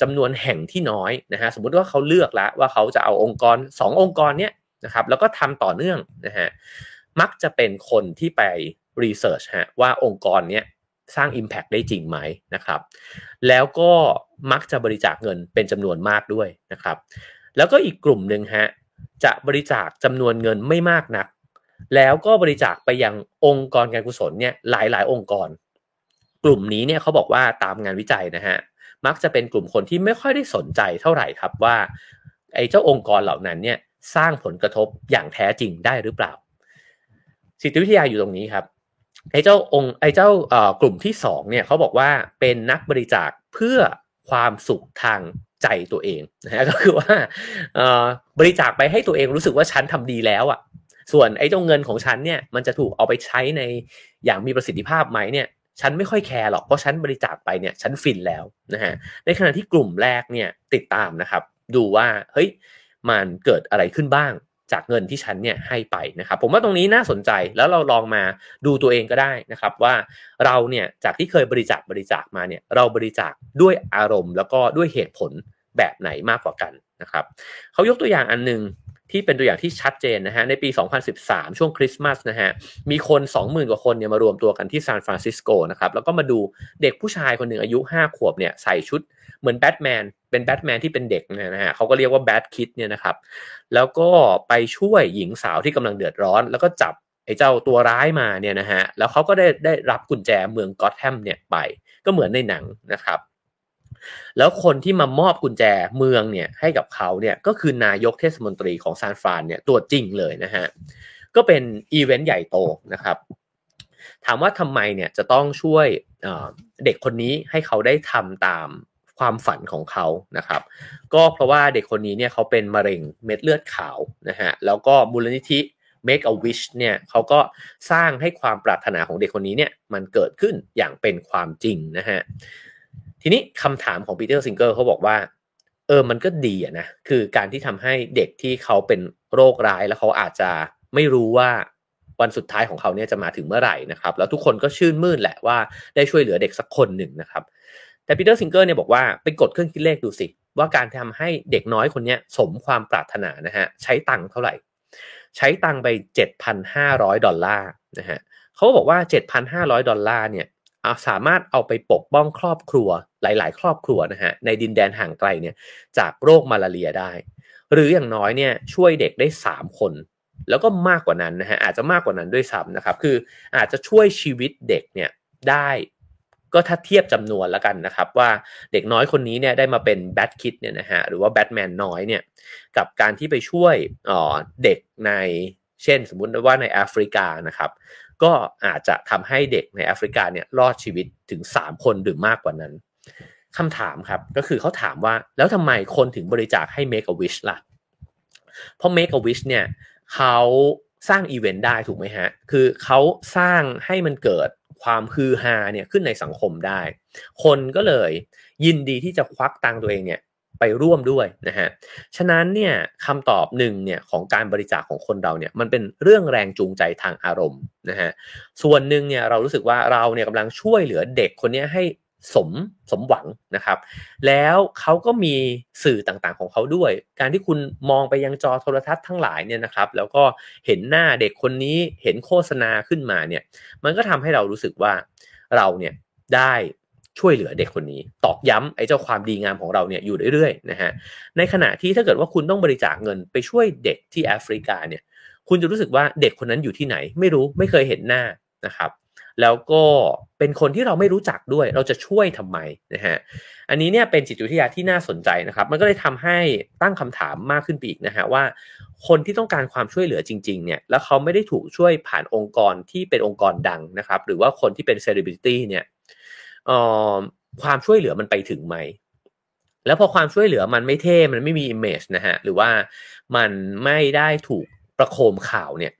จำนวนแห่งที่น้อยนะฮะสมมุติว่าเขาเลือกแล้วว่าเขาจะเอาองค์กร 2 องค์กรเนี้ยนะครับแล้วก็ทำต่อเนื่องนะฮะมักจะเป็นคนที่ไปรีเสิร์ชฮะว่าองค์กรเนี้ยสร้าง Impact ได้จริงไหมนะครับ แล้วก็มักจะบริจาคเงินเป็นจำนวนมากด้วยนะครับ แล้วก็อีกกลุ่มหนึ่งฮะ จะบริจาคจำนวนเงินไม่มากนัก แล้วก็บริจาคไปยังองค์กรการกุศลเนี่ยหลายๆองค์กร กลุ่มนี้เนี่ยเขาบอกว่าตามงานวิจัยนะฮะมักจะเป็นกลุ่มคนที่ไม่ค่อยได้สนใจเท่าไหร่ครับว่าไอ้เจ้าองค์กรเหล่านั้นเนี่ยสร้างผลกระทบอย่างแท้จริงได้หรือเปล่าสิทธิวิทยาอยู่ตรงนี้ครับไอ้เจ้าองค์ไอ้เจ้ากลุ่มที่สองเนี่ยเขาบอกว่าเป็นนักบริจาคเพื่อความสุขทาง ใจตัวเองนะฮะก็คือว่าบริจาคไปให้ตัวเองรู้สึกว่าฉันทำดีแล้วอะ่ะ ส่วนไอ้เจ้าเงินของฉันเนี่ยมันจะถูกเอาไปใช้ในอย่างมีประสิทธิภาพไหมเนี่ย ฉันไม่ค่อยแคร์หรอกเพราะฉันบริจาคไปเนี่ยฉันฟินแล้วนะฮะในขณะที่กลุ่มแรกเนี่ยติดตามนะครับ ดูว่าเฮ้ยมันเกิดอะไรขึ้นบ้างจากเงินที่ฉันเนี่ยให้ไปนะครับ ผมว่าตรงนี้น่าสนใจแล้วเราลองมาดูตัวเองก็ได้นะครับว่าเราเนี่ยจากที่เคยบริจาคบริจาคมาเนี่ยเราบริจาคด้วยอารมณ์ แล้วก็ด้วยเหตุผล แบบไหนมากกว่ากันนะครับเขายกตัวอย่างอันหนึ่งที่เป็นตัวอย่างที่ชัดเจนนะฮะในปี 2013 ช่วงคริสต์มาสนะฮะมีคน 20,000 กว่าคนเนี่ยมารวมตัวกันที่ซานฟรานซิสโกนะครับแล้วก็มาดูเด็กผู้ชายคนหนึ่งอายุ 5 ขวบเนี่ยใส่ชุดเหมือนแบทแมนเป็นแบทแมนที่เป็นเด็กนะฮะเขาก็เรียกว่าแบทคิดเนี่ยนะครับแล้วก็ไปช่วยหญิงสาวที่กำลังเดือดร้อน แล้วก็จับไอ้เจ้าตัวร้ายมาเนี่ยนะฮะแล้วเขาก็ได้ได้รับกุญแจเมืองกอตแฮมเนี่ยไปก็เหมือนในหนังนะครับ แล้วคนที่มามอบกุญแจเมืองเนี่ยให้กับเขาเนี่ยก็คือนายกเทศมนตรีของซานฟรานเนี่ยตัวจริงเลยนะฮะก็เป็นอีเวนต์ใหญ่โตนะครับถามว่าทำไมเนี่ยจะต้องช่วยเด็กคนนี้ให้เขาได้ทำตามความฝันของเขานะครับ ก็เพราะว่าเด็กคนนี้เนี่ยเขาเป็นมะเร็งเม็ดเลือดขาวนะฮะแล้วก็มูลนิธิ Make a Wish เนี่ยเขาก็สร้างให้ความปรารถนาของเด็กคนนี้เนี่ยมันเกิดขึ้นอย่างเป็นความจริงนะฮะ ทีนี้คำถามของปีเตอร์ซิงเกอร์เขาบอกว่า เออมันก็ดีอะนะคือการที่ทำให้เด็กที่เขาเป็นโรคร้ายแล้วเขาอาจจะไม่รู้ว่าวันสุดท้ายของเขาเนี่ยจะมาถึงเมื่อไหร่นะครับ แล้วทุกคนก็ชื่นมื่นแหละว่าได้ช่วยเหลือเด็กสักคนหนึ่งนะครับ แต่ปีเตอร์ซิงเกอร์เนี่ยบอกว่าไปกดเครื่องคิดเลขดูสิ ว่าการทำให้เด็กน้อยคนนี้สมความปรารถนานะฮะใช้ตังค์เท่าไหร่ ใช้ตังค์ไป 7,500 ดอลลาร์นะฮะเขาบอกว่า 7,500 ดอลลาร์เนี่ยสามารถเอาไปปกป้องครอบครัว หลาย ๆ ครอบครัวนะฮะในดินแดนห่างไกลเนี่ยจากโรคมาลาเรียได้ หรืออย่างน้อยเนี่ยช่วยเด็กได้ 3 คน แล้วก็มากกว่านั้นนะฮะอาจจะมากกว่านั้นด้วยซ้ำนะครับคืออาจจะช่วยชีวิตเด็กเนี่ยได้ก็ถ้าเทียบจำนวนแล้วกันนะครับ ว่าเด็กน้อยคนนี้เนี่ยได้มาเป็นแบทคิดเนี่ยนะฮะหรือว่าแบทแมนน้อยเนี่ยกับการที่ไปช่วยเด็กในเช่น สมมุติว่าในแอฟริกานะครับ ก็อาจจะทำให้เด็กในแอฟริกาเนี่ยรอดชีวิตถึง 3 คนหรือมากกว่านั้น คำถามครับก็คือเขาถามว่าแล้วทำไมคนถึงบริจาคให้ Make a Wish ล่ะ เพราะ Make a Wish เนี่ยเขาสร้างอีเวนต์ได้ถูกไหมฮะ คือเขาสร้างให้มันเกิดความฮือฮาเนี่ยขึ้นในสังคมได้ คนก็เลยยินดีที่จะควักตังตัวเองเนี่ยไปร่วมด้วยนะฮะ ฉะนั้นเนี่ยคำตอบหนึ่งเนี่ยของการบริจาคของคนเราเนี่ยมันเป็นเรื่องแรงจูงใจทางอารมณ์นะฮะ ส่วนหนึ่งเนี่ยเรารู้สึกว่าเราเนี่ยกำลังช่วยเหลือเด็กคนนี้ให้ สมสมหวังนะครับ แล้วเขาก็มีสื่อต่างๆของเขาด้วย การที่คุณมองไปยังจอโทรทัศน์ทั้งหลายเนี่ยนะครับ แล้วก็เห็นหน้าเด็กคนนี้เห็นโฆษณาขึ้นมาเนี่ยมันก็ทำให้เรารู้สึกว่าเราเนี่ยได้ช่วยเหลือเด็กคนนี้ ตอกย้ำไอ้เจ้าความดีงามของเราเนี่ยอยู่เรื่อยๆนะฮะในขณะที่ถ้าเกิดว่าคุณต้องบริจาคเงินไปช่วยเด็กที่แอฟริกาเนี่ยคุณจะรู้สึกว่าเด็กคนนั้นอยู่ที่ไหน ไม่รู้ไม่เคยเห็นหน้านะครับ แล้วก็เป็นคนที่เราไม่รู้จักด้วย เราจะช่วยทำไมนะฮะอันนี้เนี่ยเป็นจิตวิทยาที่น่าสนใจนะครับ มันก็เลยทำให้ตั้งคำถามมากขึ้นไปอีกนะฮะว่า คนที่ต้องการความช่วยเหลือจริงๆเนี่ยแล้วเขาไม่ได้ถูกช่วยผ่านองค์กรที่เป็นองค์กรดังนะครับ หรือว่าคนที่เป็นเซเลบริตี้เนี่ยความช่วยเหลือมันไปถึงไหมแล้วพอความช่วยเหลือมันไม่เท่ มันไม่มี image นะฮะ หรือว่ามันไม่ได้ถูกประโคมข่าวเนี่ย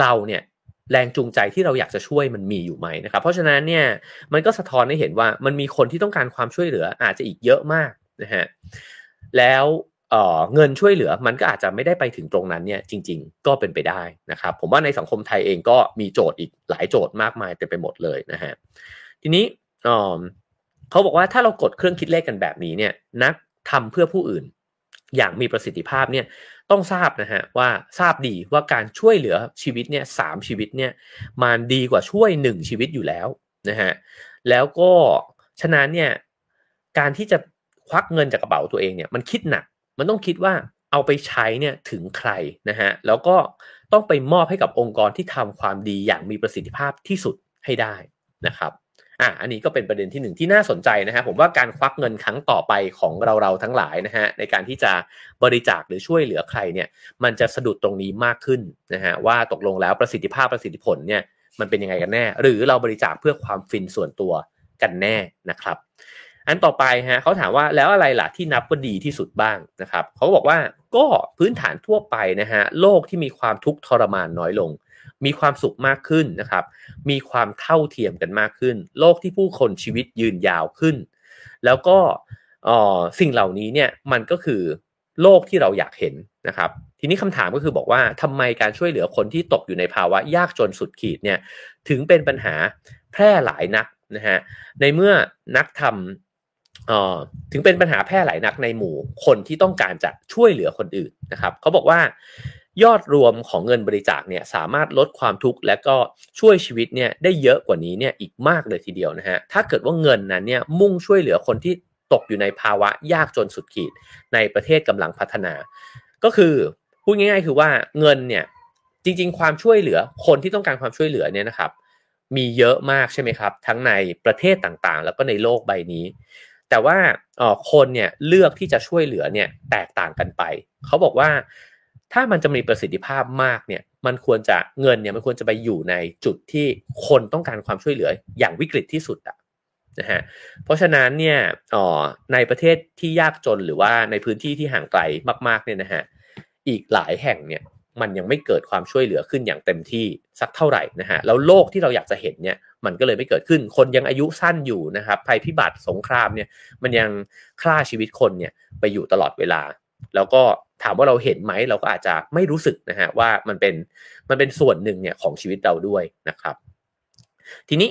เราเนี่ย แรงจูงใจที่เราอยากจะช่วยมันมีอยู่ไหมนะครับ เพราะฉะนั้นเนี่ยมันก็สะท้อนให้เห็นว่ามันมีคนที่ต้องการความช่วยเหลืออาจจะอีกเยอะมากนะฮะแล้วเเงินช่วยเหลือมันก็อาจจะไม่ได้ไปถึงตรงนั้นเนี่ยจริง ๆ ก็เป็นไปได้นะครับ ผมว่าในสังคมไทยเองก็มีโจทย์อีกหลายโจทย์มากมายเต็มไปหมดเลยนะฮะทีนี้เขาบอกว่าถ้าเรากดเครื่องคิดเลขกันแบบนี้เนี่ยนักทำเพื่อผู้อื่น อย่างมีประสิทธิภาพเนี่ยต้องทราบนะฮะว่าทราบดีว่าการช่วยเหลือชีวิตเนี่ยสามชีวิตเนี่ยมันดีกว่าช่วยหนึ่งชีวิตอยู่แล้วนะฮะแล้วก็ฉะนั้นเนี่ยการที่จะควักเงินจากกระเป๋าตัวเองเนี่ยมันคิดหนักมันต้องคิดว่าเอาไปใช้เนี่ยถึงใครนะฮะแล้วก็ต้องไปมอบให้กับองค์กรที่ทำความดีอย่างมีประสิทธิภาพที่สุดให้ได้นะครับ อะอันนี้ก็เป็นประเด็นที่หนึ่งที่น่าสนใจนะฮะผมว่าการควักเงินครั้งต่อไปของเราเราทั้งหลายนะฮะในการที่จะบริจาคหรือช่วยเหลือใครเนี่ยมันจะสะดุดตรงนี้มากขึ้นนะฮะว่าตกลงแล้วประสิทธิภาพประสิทธิผลเนี่ยมันเป็นยังไงกันแน่ หรือเราบริจาคเพื่อความฟินส่วนตัวกันแน่นะครับ อันต่อไปฮะเขาถามว่าแล้วอะไรล่ะที่นับว่าดีที่สุดบ้างนะครับเขาบอกว่าก็พื้นฐานทั่วไปนะฮะโลกที่มีความทุกข์ทรมานน้อยลง มีความสุขมากขึ้นนะครับ มีความเท่าเทียมกันมากขึ้น โลกที่ผู้คนชีวิตยืนยาวขึ้น แล้วก็สิ่งเหล่านี้เนี่ยมันก็คือโลกที่เราอยากเห็นนะครับ ทีนี้คำถามก็คือบอกว่าทำไมการช่วยเหลือคนที่ตกอยู่ในภาวะยากจนสุดขีดเนี่ยถึงเป็นปัญหาแพร่หลายนักนะฮะในเมื่อนักทำถึงเป็นปัญหาแพร่หลายนักในหมู่คนที่ต้องการจะช่วยเหลือคนอื่นนะครับเขาบอกว่า ยอดรวมของเงินบริจาคเนี่ยสามารถลดความทุกข์และก็ช่วยชีวิตเนี่ยได้เยอะกว่านี้เนี่ยอีกมากเลยทีเดียวนะฮะถ้าเกิดว่าเงินนั้นเนี่ยมุ่งช่วยเหลือคนที่ตกอยู่ในภาวะยากจนสุดขีดในประเทศกำลังพัฒนา ก็คือพูดง่าย ๆ คือว่าเงินเนี่ยจริง ๆ ความช่วยเหลือคนที่ต้องการความช่วยเหลือเนี่ยนะครับ มีเยอะมากใช่ไหมครับ ทั้งในประเทศต่างๆ แล้วก็ในโลกใบนี้ แต่ว่าคนเนี่ยเลือกที่จะช่วยเหลือเนี่ยแตกต่างกันไป เขาบอกว่า ถ้ามันจะมีประสิทธิภาพมากเนี่ย มันควรจะเงินเนี่ยมันควรจะไปอยู่ในจุดที่คนต้องการความช่วยเหลืออย่างวิกฤตที่สุดอะนะฮะ เพราะฉะนั้นเนี่ยอ๋อในประเทศที่ยากจนหรือว่าในพื้นที่ที่ห่างไกลมากๆเนี่ยนะฮะ อีกหลายแห่งเนี่ยมันยังไม่เกิดความช่วยเหลือขึ้นอย่างเต็มที่สักเท่าไหร่นะฮะ แล้วโลกที่เราอยากจะเห็นเนี่ยมันก็เลยไม่เกิดขึ้น คนยังอายุสั้นอยู่นะครับภัยพิบัติสงครามเนี่ยมันยังฆ่าชีวิตคนเนี่ยไปอยู่ตลอดเวลา แล้วก็ ถามว่าเราเห็นไหมเราก็อาจจะไม่รู้สึกนะฮะว่ามันเป็นมันเป็นส่วนหนึ่งเนี่ยของชีวิตเราด้วยนะครับ ทีนี้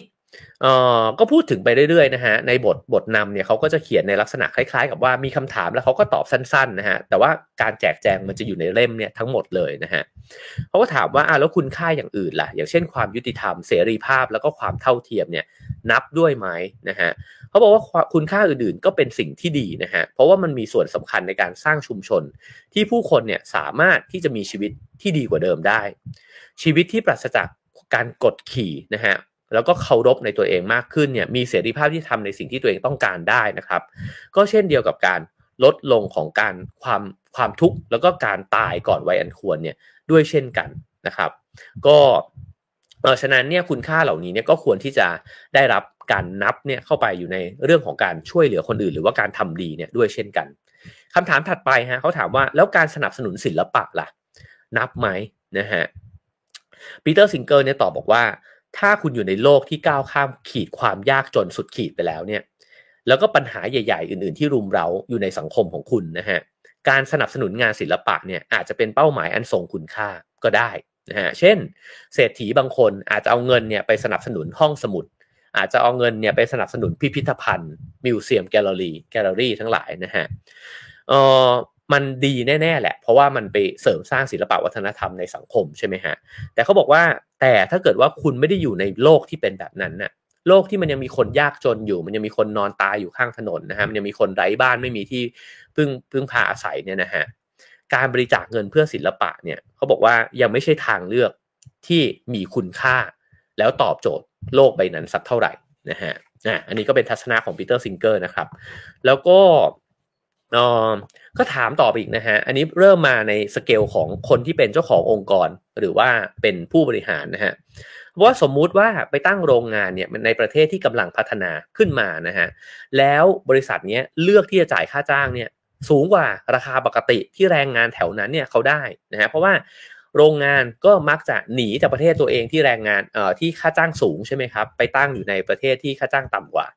เอ่อก็พูดถึงไปเรื่อยๆนะฮะในบทบทนำเนี่ยเขาก็จะเขียนในลักษณะคล้ายๆ กับว่ามีคำถามแล้วเขาก็ตอบสั้นๆนะฮะแต่ว่าการแจกแจงมันจะอยู่ในเล่มเนี่ยทั้งหมดเลยนะฮะเขาก็ถามว่าอ่าแล้วคุณค่าอย่างอื่นล่ะ อย่างเช่นความยุติธรรมเสรีภาพแล้วก็ความเท่าเทียมเนี่ยนับด้วยไหมนะฮะเขาบอกว่าคุณค่าอื่นๆ ก็เป็นสิ่งที่ดีนะฮะเพราะว่ามันมีส่วนสำคัญในการสร้างชุมชน ที่ผู้คนเนี่ยสามารถที่จะมีชีวิตที่ดีกว่าเดิมได้ ชีวิตที่ปราศจากการกดขี่นะฮะ แล้วก็เคารพในตัวเองมากขึ้นเนี่ยมีเสรีภาพที่ทำในสิ่งที่ตัวเองต้องการได้นะครับ ก็เช่นเดียวกับการลดลงของการความความทุกข์แล้วก็การตายก่อนวัยอันควรเนี่ยด้วยเช่นกันนะครับ ก็เออฉะนั้นเนี่ยคุณค่าเหล่านี้เนี่ยก็ควรที่จะได้รับการนับเนี่ยเข้าไปอยู่ในเรื่องของการช่วยเหลือคนอื่น หรือว่าการทำดีเนี่ยด้วยเช่นกันคำถามถัดไปฮะเขาถามว่าแล้วการสนับสนุนศิลปะล่ะ นับไหมนะฮะปีเตอร์ซิงเกอร์เนี่ยตอบบอกว่า ถ้าคุณอยู่ในโลกที่ก้าวข้ามขีดความยากจนสุดขีดไปแล้วเนี่ย แล้วก็ปัญหาใหญ่ ๆ อื่น ๆ ที่รุมเร้าอยู่ในสังคมของคุณนะฮะ การสนับสนุนงานศิลปะเนี่ยอาจจะเป็นเป้าหมายอันทรงคุณค่าก็ได้นะฮะ เช่น เศรษฐีบางคนอาจจะเอาเงินเนี่ยไปสนับสนุนห้องสมุด อาจจะเอาเงินเนี่ยไปสนับสนุนพิพิธภัณฑ์ museum gallery gallery ทั้งหลายนะฮะ เออ มันดีแน่ๆแหละ เพราะว่ามันไปเสริมสร้างศิลปวัฒนธรรมในสังคมใช่ไหมฮะแต่เขาบอกว่าแต่ถ้าเกิดว่าคุณไม่ได้อยู่ในโลกที่เป็นแบบนั้นน่ะโลกที่มันยังมีคนยากจนอยู่ มันยังมีคนนอนตายอยู่ข้างถนนนะฮะมันยังมีคนไร้บ้านไม่มีที่พึ่งพึ่งพาอาศัยเนี่ยนะฮะการบริจาคเงินเพื่อศิลปะเนี่ยเขาบอกว่ายังไม่ใช่ทางเลือกที่มีคุณค่า แล้วตอบโจทย์โลกใบนั้นสักเท่าไหร่นะฮะอะอันนี้ก็เป็นทัศนะของปีเตอร์ซิงเกอร์นะครับ แล้วก็ออ ก็ถามต่อไปอีกนะฮะ อันนี้เริ่มมาในสเกลของคนที่เป็นเจ้าขององค์กร หรือว่าเป็นผู้บริหารนะฮะว่าสมมุติว่าไปตั้งโรงงานเนี่ยในประเทศที่กำลังพัฒนาขึ้นมานะฮะ แล้วบริษัทนี้เลือกที่จะจ่ายค่าจ้างเนี่ยสูงกว่าราคาปกติที่แรงงานแถวนั้นเนี่ยเขาได้นะฮะ เพราะว่าโรงงานก็มักจะหนีจากประเทศตัวเองที่แรงงานเอ่อที่ค่าจ้างสูงใช่ไหมครับ ไปตั้งอยู่ในประเทศที่ค่าจ้างต่ำกว่า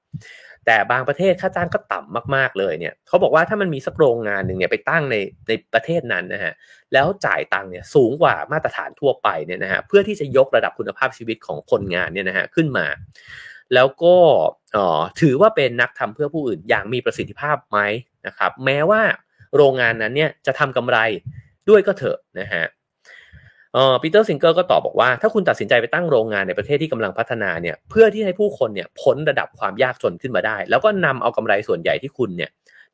แต่บางประเทศค่าจ้างก็ต่ำมาก ๆเลยเนี่ยเขาบอกว่าถ้ามันมีสักโรงงานหนึ่งเนี่ยไปตั้งในในประเทศนั้นนะฮะแล้วจ่ายตังค์เนี่ยสูงกว่ามาตรฐานทั่วไปเนี่ยนะฮะเพื่อที่จะยกระดับคุณภาพชีวิตของคนงานเนี่ยนะฮะขึ้นมา แล้วก็ถือว่าเป็นนักทำเพื่อผู้อื่นอย่างมีประสิทธิภาพไหมนะครับ แม้ว่าโรงงานนั้นเนี่ยจะทำกำไรด้วยก็เถอะนะฮะ เออปีเตอร์ซิงเกอร์ก็ตอบบอกว่า ถ้าคุณตัดสินใจไปตั้งโรงงานในประเทศที่กำลังพัฒนาเนี่ยเพื่อที่ให้ผู้คนเนี่ยพ้นระดับความยากจนขึ้นมาได้ แล้วก็นำเอากำไรส่วนใหญ่ที่คุณเนี่ย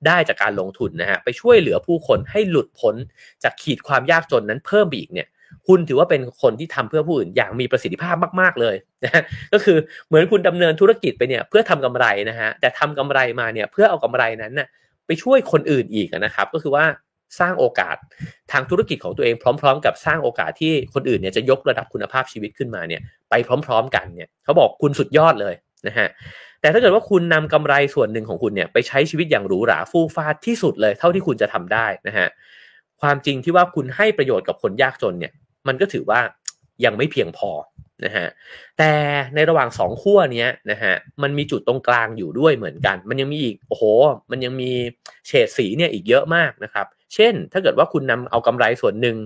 ได้จากการลงทุนนะฮะไปช่วยเหลือผู้คนให้หลุดพ้นจากขีดความยากจนนั้นเพิ่มอีกเนี่ยคุณถือว่าเป็นคนที่ทำเพื่อผู้อื่นอย่างมีประสิทธิภาพมาก ๆ เลยนะก็คือเหมือนคุณดำเนินธุรกิจไปเนี่ยเพื่อทำกำไรนะฮะแต่ทำกำไรมาเนี่ยเพื่อเอากำไรนั้นน่ะไปช่วยคนอื่นอีกนะครับ ก็คือว่า สร้างโอกาสทางธุรกิจของตัวเองพร้อม ๆ กับสร้างโอกาสที่คนอื่นเนี่ยจะยกระดับคุณภาพชีวิตขึ้นมาเนี่ยไปพร้อม ๆ กันเนี่ยเขาบอกคุณสุดยอดเลยนะฮะแต่ถ้าเกิดว่าคุณนำกำไรส่วนหนึ่งของคุณเนี่ยไปใช้ชีวิตอย่างหรูหราฟู่ฟ้าที่สุดเลย เท่าที่คุณจะทำได้นะฮะความจริงที่ว่าคุณให้ประโยชน์กับคนยากจนเนี่ยมันก็ถือว่ายังไม่เพียงพอนะฮะแต่ในระหว่างสองขั้วเนี้นะฮะมันมีจุดตรงกลางอยู่ด้วยเหมือนกัน มันยังมีอีกโอ้โห มันยังมีเฉดสีเนี่ยอีกเยอะมากนะครับ เช่น ถ้าเกิดว่าคุณนำเอากำไรส่วนหนึ่ง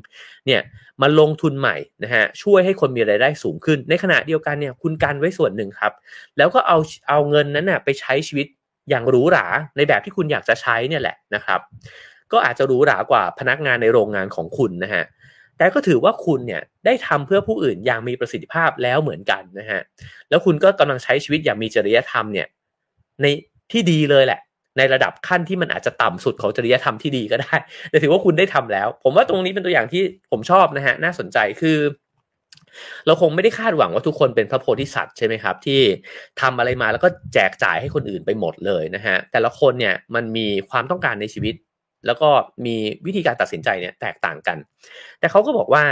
เนี่ยมาลงทุนใหม่นะฮะช่วยให้คนมีรายได้สูงขึ้น ในขณะเดียวกันเนี่ยคุณกันไว้ส่วนหนึ่งครับ แล้วก็เอาเอาเงินนั้นน่ะไปใช้ชีวิตอย่างหรูหราในแบบที่คุณอยากจะใช้เนี่ยแหละนะครับ ก็อาจจะหรูหรากว่าพนักงานในโรงงานของคุณนะฮะแต่ก็ถือว่าคุณเนี่ยได้ทำเพื่อผู้อื่นอย่างมีประสิทธิภาพแล้วเหมือนกันนะฮะแล้วคุณก็กำลังใช้ชีวิตอย่างมีจริยธรรมเนี่ยในที่ดีเลยแหละ ในระดับขั้นที่มันอาจจะต่ำสุดของจริยธรรมที่ดีก็ได้แต่ถือว่าคุณได้ทำแล้ว ผมว่าตรงนี้เป็นตัวอย่างที่ผมชอบนะฮะน่าสนใจคือ เราคงไม่ได้คาดหวังว่าทุกคนเป็นพระโพธิสัตว์ใช่ไหมครับ ที่ทำอะไรมาแล้วก็แจกจ่ายให้คนอื่นไปหมดเลยนะฮะแต่ละคนเนี่ยมันมีความต้องการในชีวิต แล้วก็มีวิธีการตัดสินใจเนี่ยแตกต่างกัน แต่เขาก็บอกว่า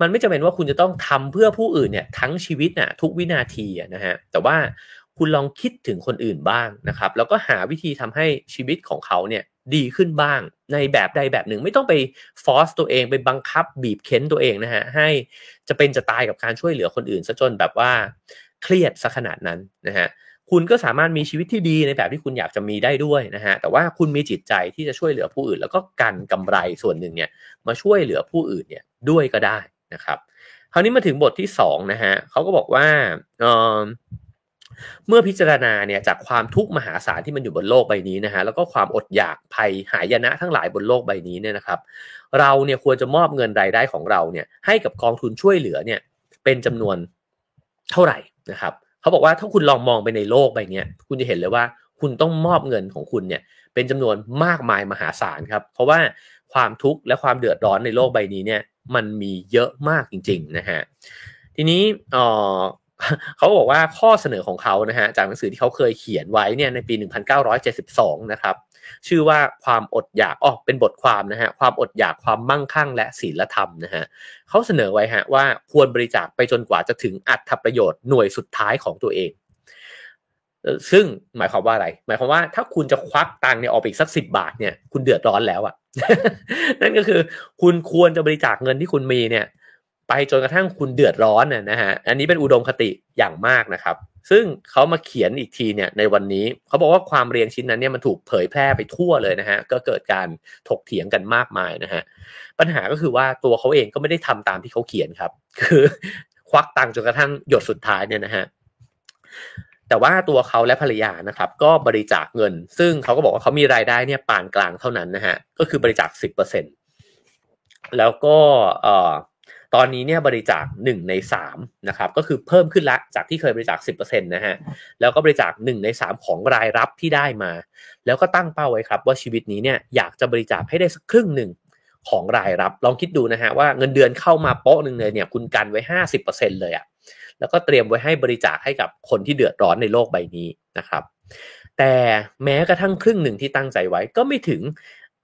มันไม่จำเป็นว่าคุณจะต้องทำเพื่อผู้อื่นเนี่ยทั้งชีวิตน่ะทุกวินาทีนะฮะแต่ว่า คุณลองคิดถึงคนอื่นบ้างนะครับ แล้วก็หาวิธีทำให้ชีวิตของเขาเนี่ยดีขึ้นบ้างในแบบใดแบบหนึ่งไม่ต้องไปฟอสตัวเองไปบังคับบีบเค้นตัวเองนะฮะให้จะเป็นจะตายกับการช่วยเหลือคนอื่นซะจนแบบว่าเครียดซะขนาดนั้นนะฮะคุณก็สามารถมีชีวิตที่ดีในแบบที่คุณอยากจะมีได้ด้วยนะฮะแต่ว่าคุณมีจิตใจที่จะช่วยเหลือผู้อื่น แล้วก็กันกำไรส่วนหนึ่งเนี่ยมาช่วยเหลือผู้อื่นเนี่ยด้วยก็ได้นะครับ คราวนี้มาถึงบทที่2นะฮะเขาก็บอกว่าเเมื่อพิจารณาเนี่ยจากความทุกข์มหาศาลที่มันอยู่บนโลกใบนี้นะฮะแล้วก็ความอดอยากภัยหายนะทั้งหลายบนโลกใบนี้เนี่ยนะครับ เราเนี่ยควรจะมอบเงินรายได้ของเราเนี่ยให้กับกองทุนช่วยเหลือเนี่ยเป็นจำนวนเท่าไหร่นะครับ เขาบอกว่าถ้าคุณลองมองไปในโลกใบนี้คุณจะเห็นเลยว่าคุณต้องมอบเงินของคุณเนี่ยเป็นจำนวนมากมายมหาศาลครับ เพราะว่าความทุกข์และความเดือดร้อนในโลกใบนี้เนี่ยมันมีเยอะมากจริง ๆ นะฮะทีนี้เออ เขาบอกว่าข้อเสนอของเขานะฮะจากหนังสือที่เขาเคยเขียนไว้เนี่ยในปี 1972 นะครับ ชื่อว่าความอดอยากอ๋อเป็นบทความนะฮะความอดอยากความมั่งคั่ง และศีลธรรมนะฮะเขาเสนอไว้ฮะว่าควรบริจาคไปจนกว่าจะถึงอัตประโยชน์หน่วยสุดท้ายของตัวเองซึ่งหมายความว่าอะไร หมายความว่าถ้าคุณจะควักตังค์เนี่ยออกไปอีกสักสิบาทเนี่ยคุณเดือดร้อนแล้วอะ่ะ นั่นก็คือ คุณควรจะบริจาคเงินที่คุณมีเนี่ย ไปจนกระทั่งคุณเดือดร้อนนะฮะอันนี้เป็นอุดมคติอย่างมากนะครับ ซึ่งเขามาเขียนอีกทีเนี่ยในวันนี้เขาบอกว่าความเรียงชิ้นนั้นเนี่ยมันถูกเผยแพร่ไปทั่วเลยนะฮะก็เกิดการถกเถียงกันมากมายนะฮะปัญหาก็คือว่าตัวเขาเองก็ไม่ได้ทำตามที่เขาเขียนครับ คือควักตังจนกระทั่งหยดสุดท้ายเนี่ยนะฮะแต่ว่าตัวเขาและภรรยานะครับ ก็บริจาคเงิน ซึ่งเขาก็บอกว่าเขามีรายได้เนี่ยปานกลางเท่านั้นนะฮะก็คือบริจาคสิบเปอร์เซ็นแล้วก็เอ่อ ตอนนี้เนี่ยบริจาคหนึ่งในสามนะครับก็คือเพิ่มขึ้นละจากที่เคยบริจาคสิบเปอร์เซ็นต์นะฮะแล้วก็บริจาคหนึ่งในสามของรายรับที่ได้มา แล้วก็ตั้งเป้าไว้ครับ ว่าชีวิตนี้เนี่ยอยากจะบริจาคให้ได้สักครึ่งหนึ่งของรายรับ ลองคิดดูนะฮะว่าเงินเดือนเข้ามาโป๊ะหนึ่งเลยเนี่ยคุณกันไว้ห้าสิบเปอร์เซ็นเลยอะแล้วก็เตรียมไว้ให้บริจาคให้กับคนที่เดือดร้อนในโลกใบนี้นะครับแต่แม้กระทั่งครึ่งหนึ่งที่ตั้งใจไว้ก็ไม่ถึง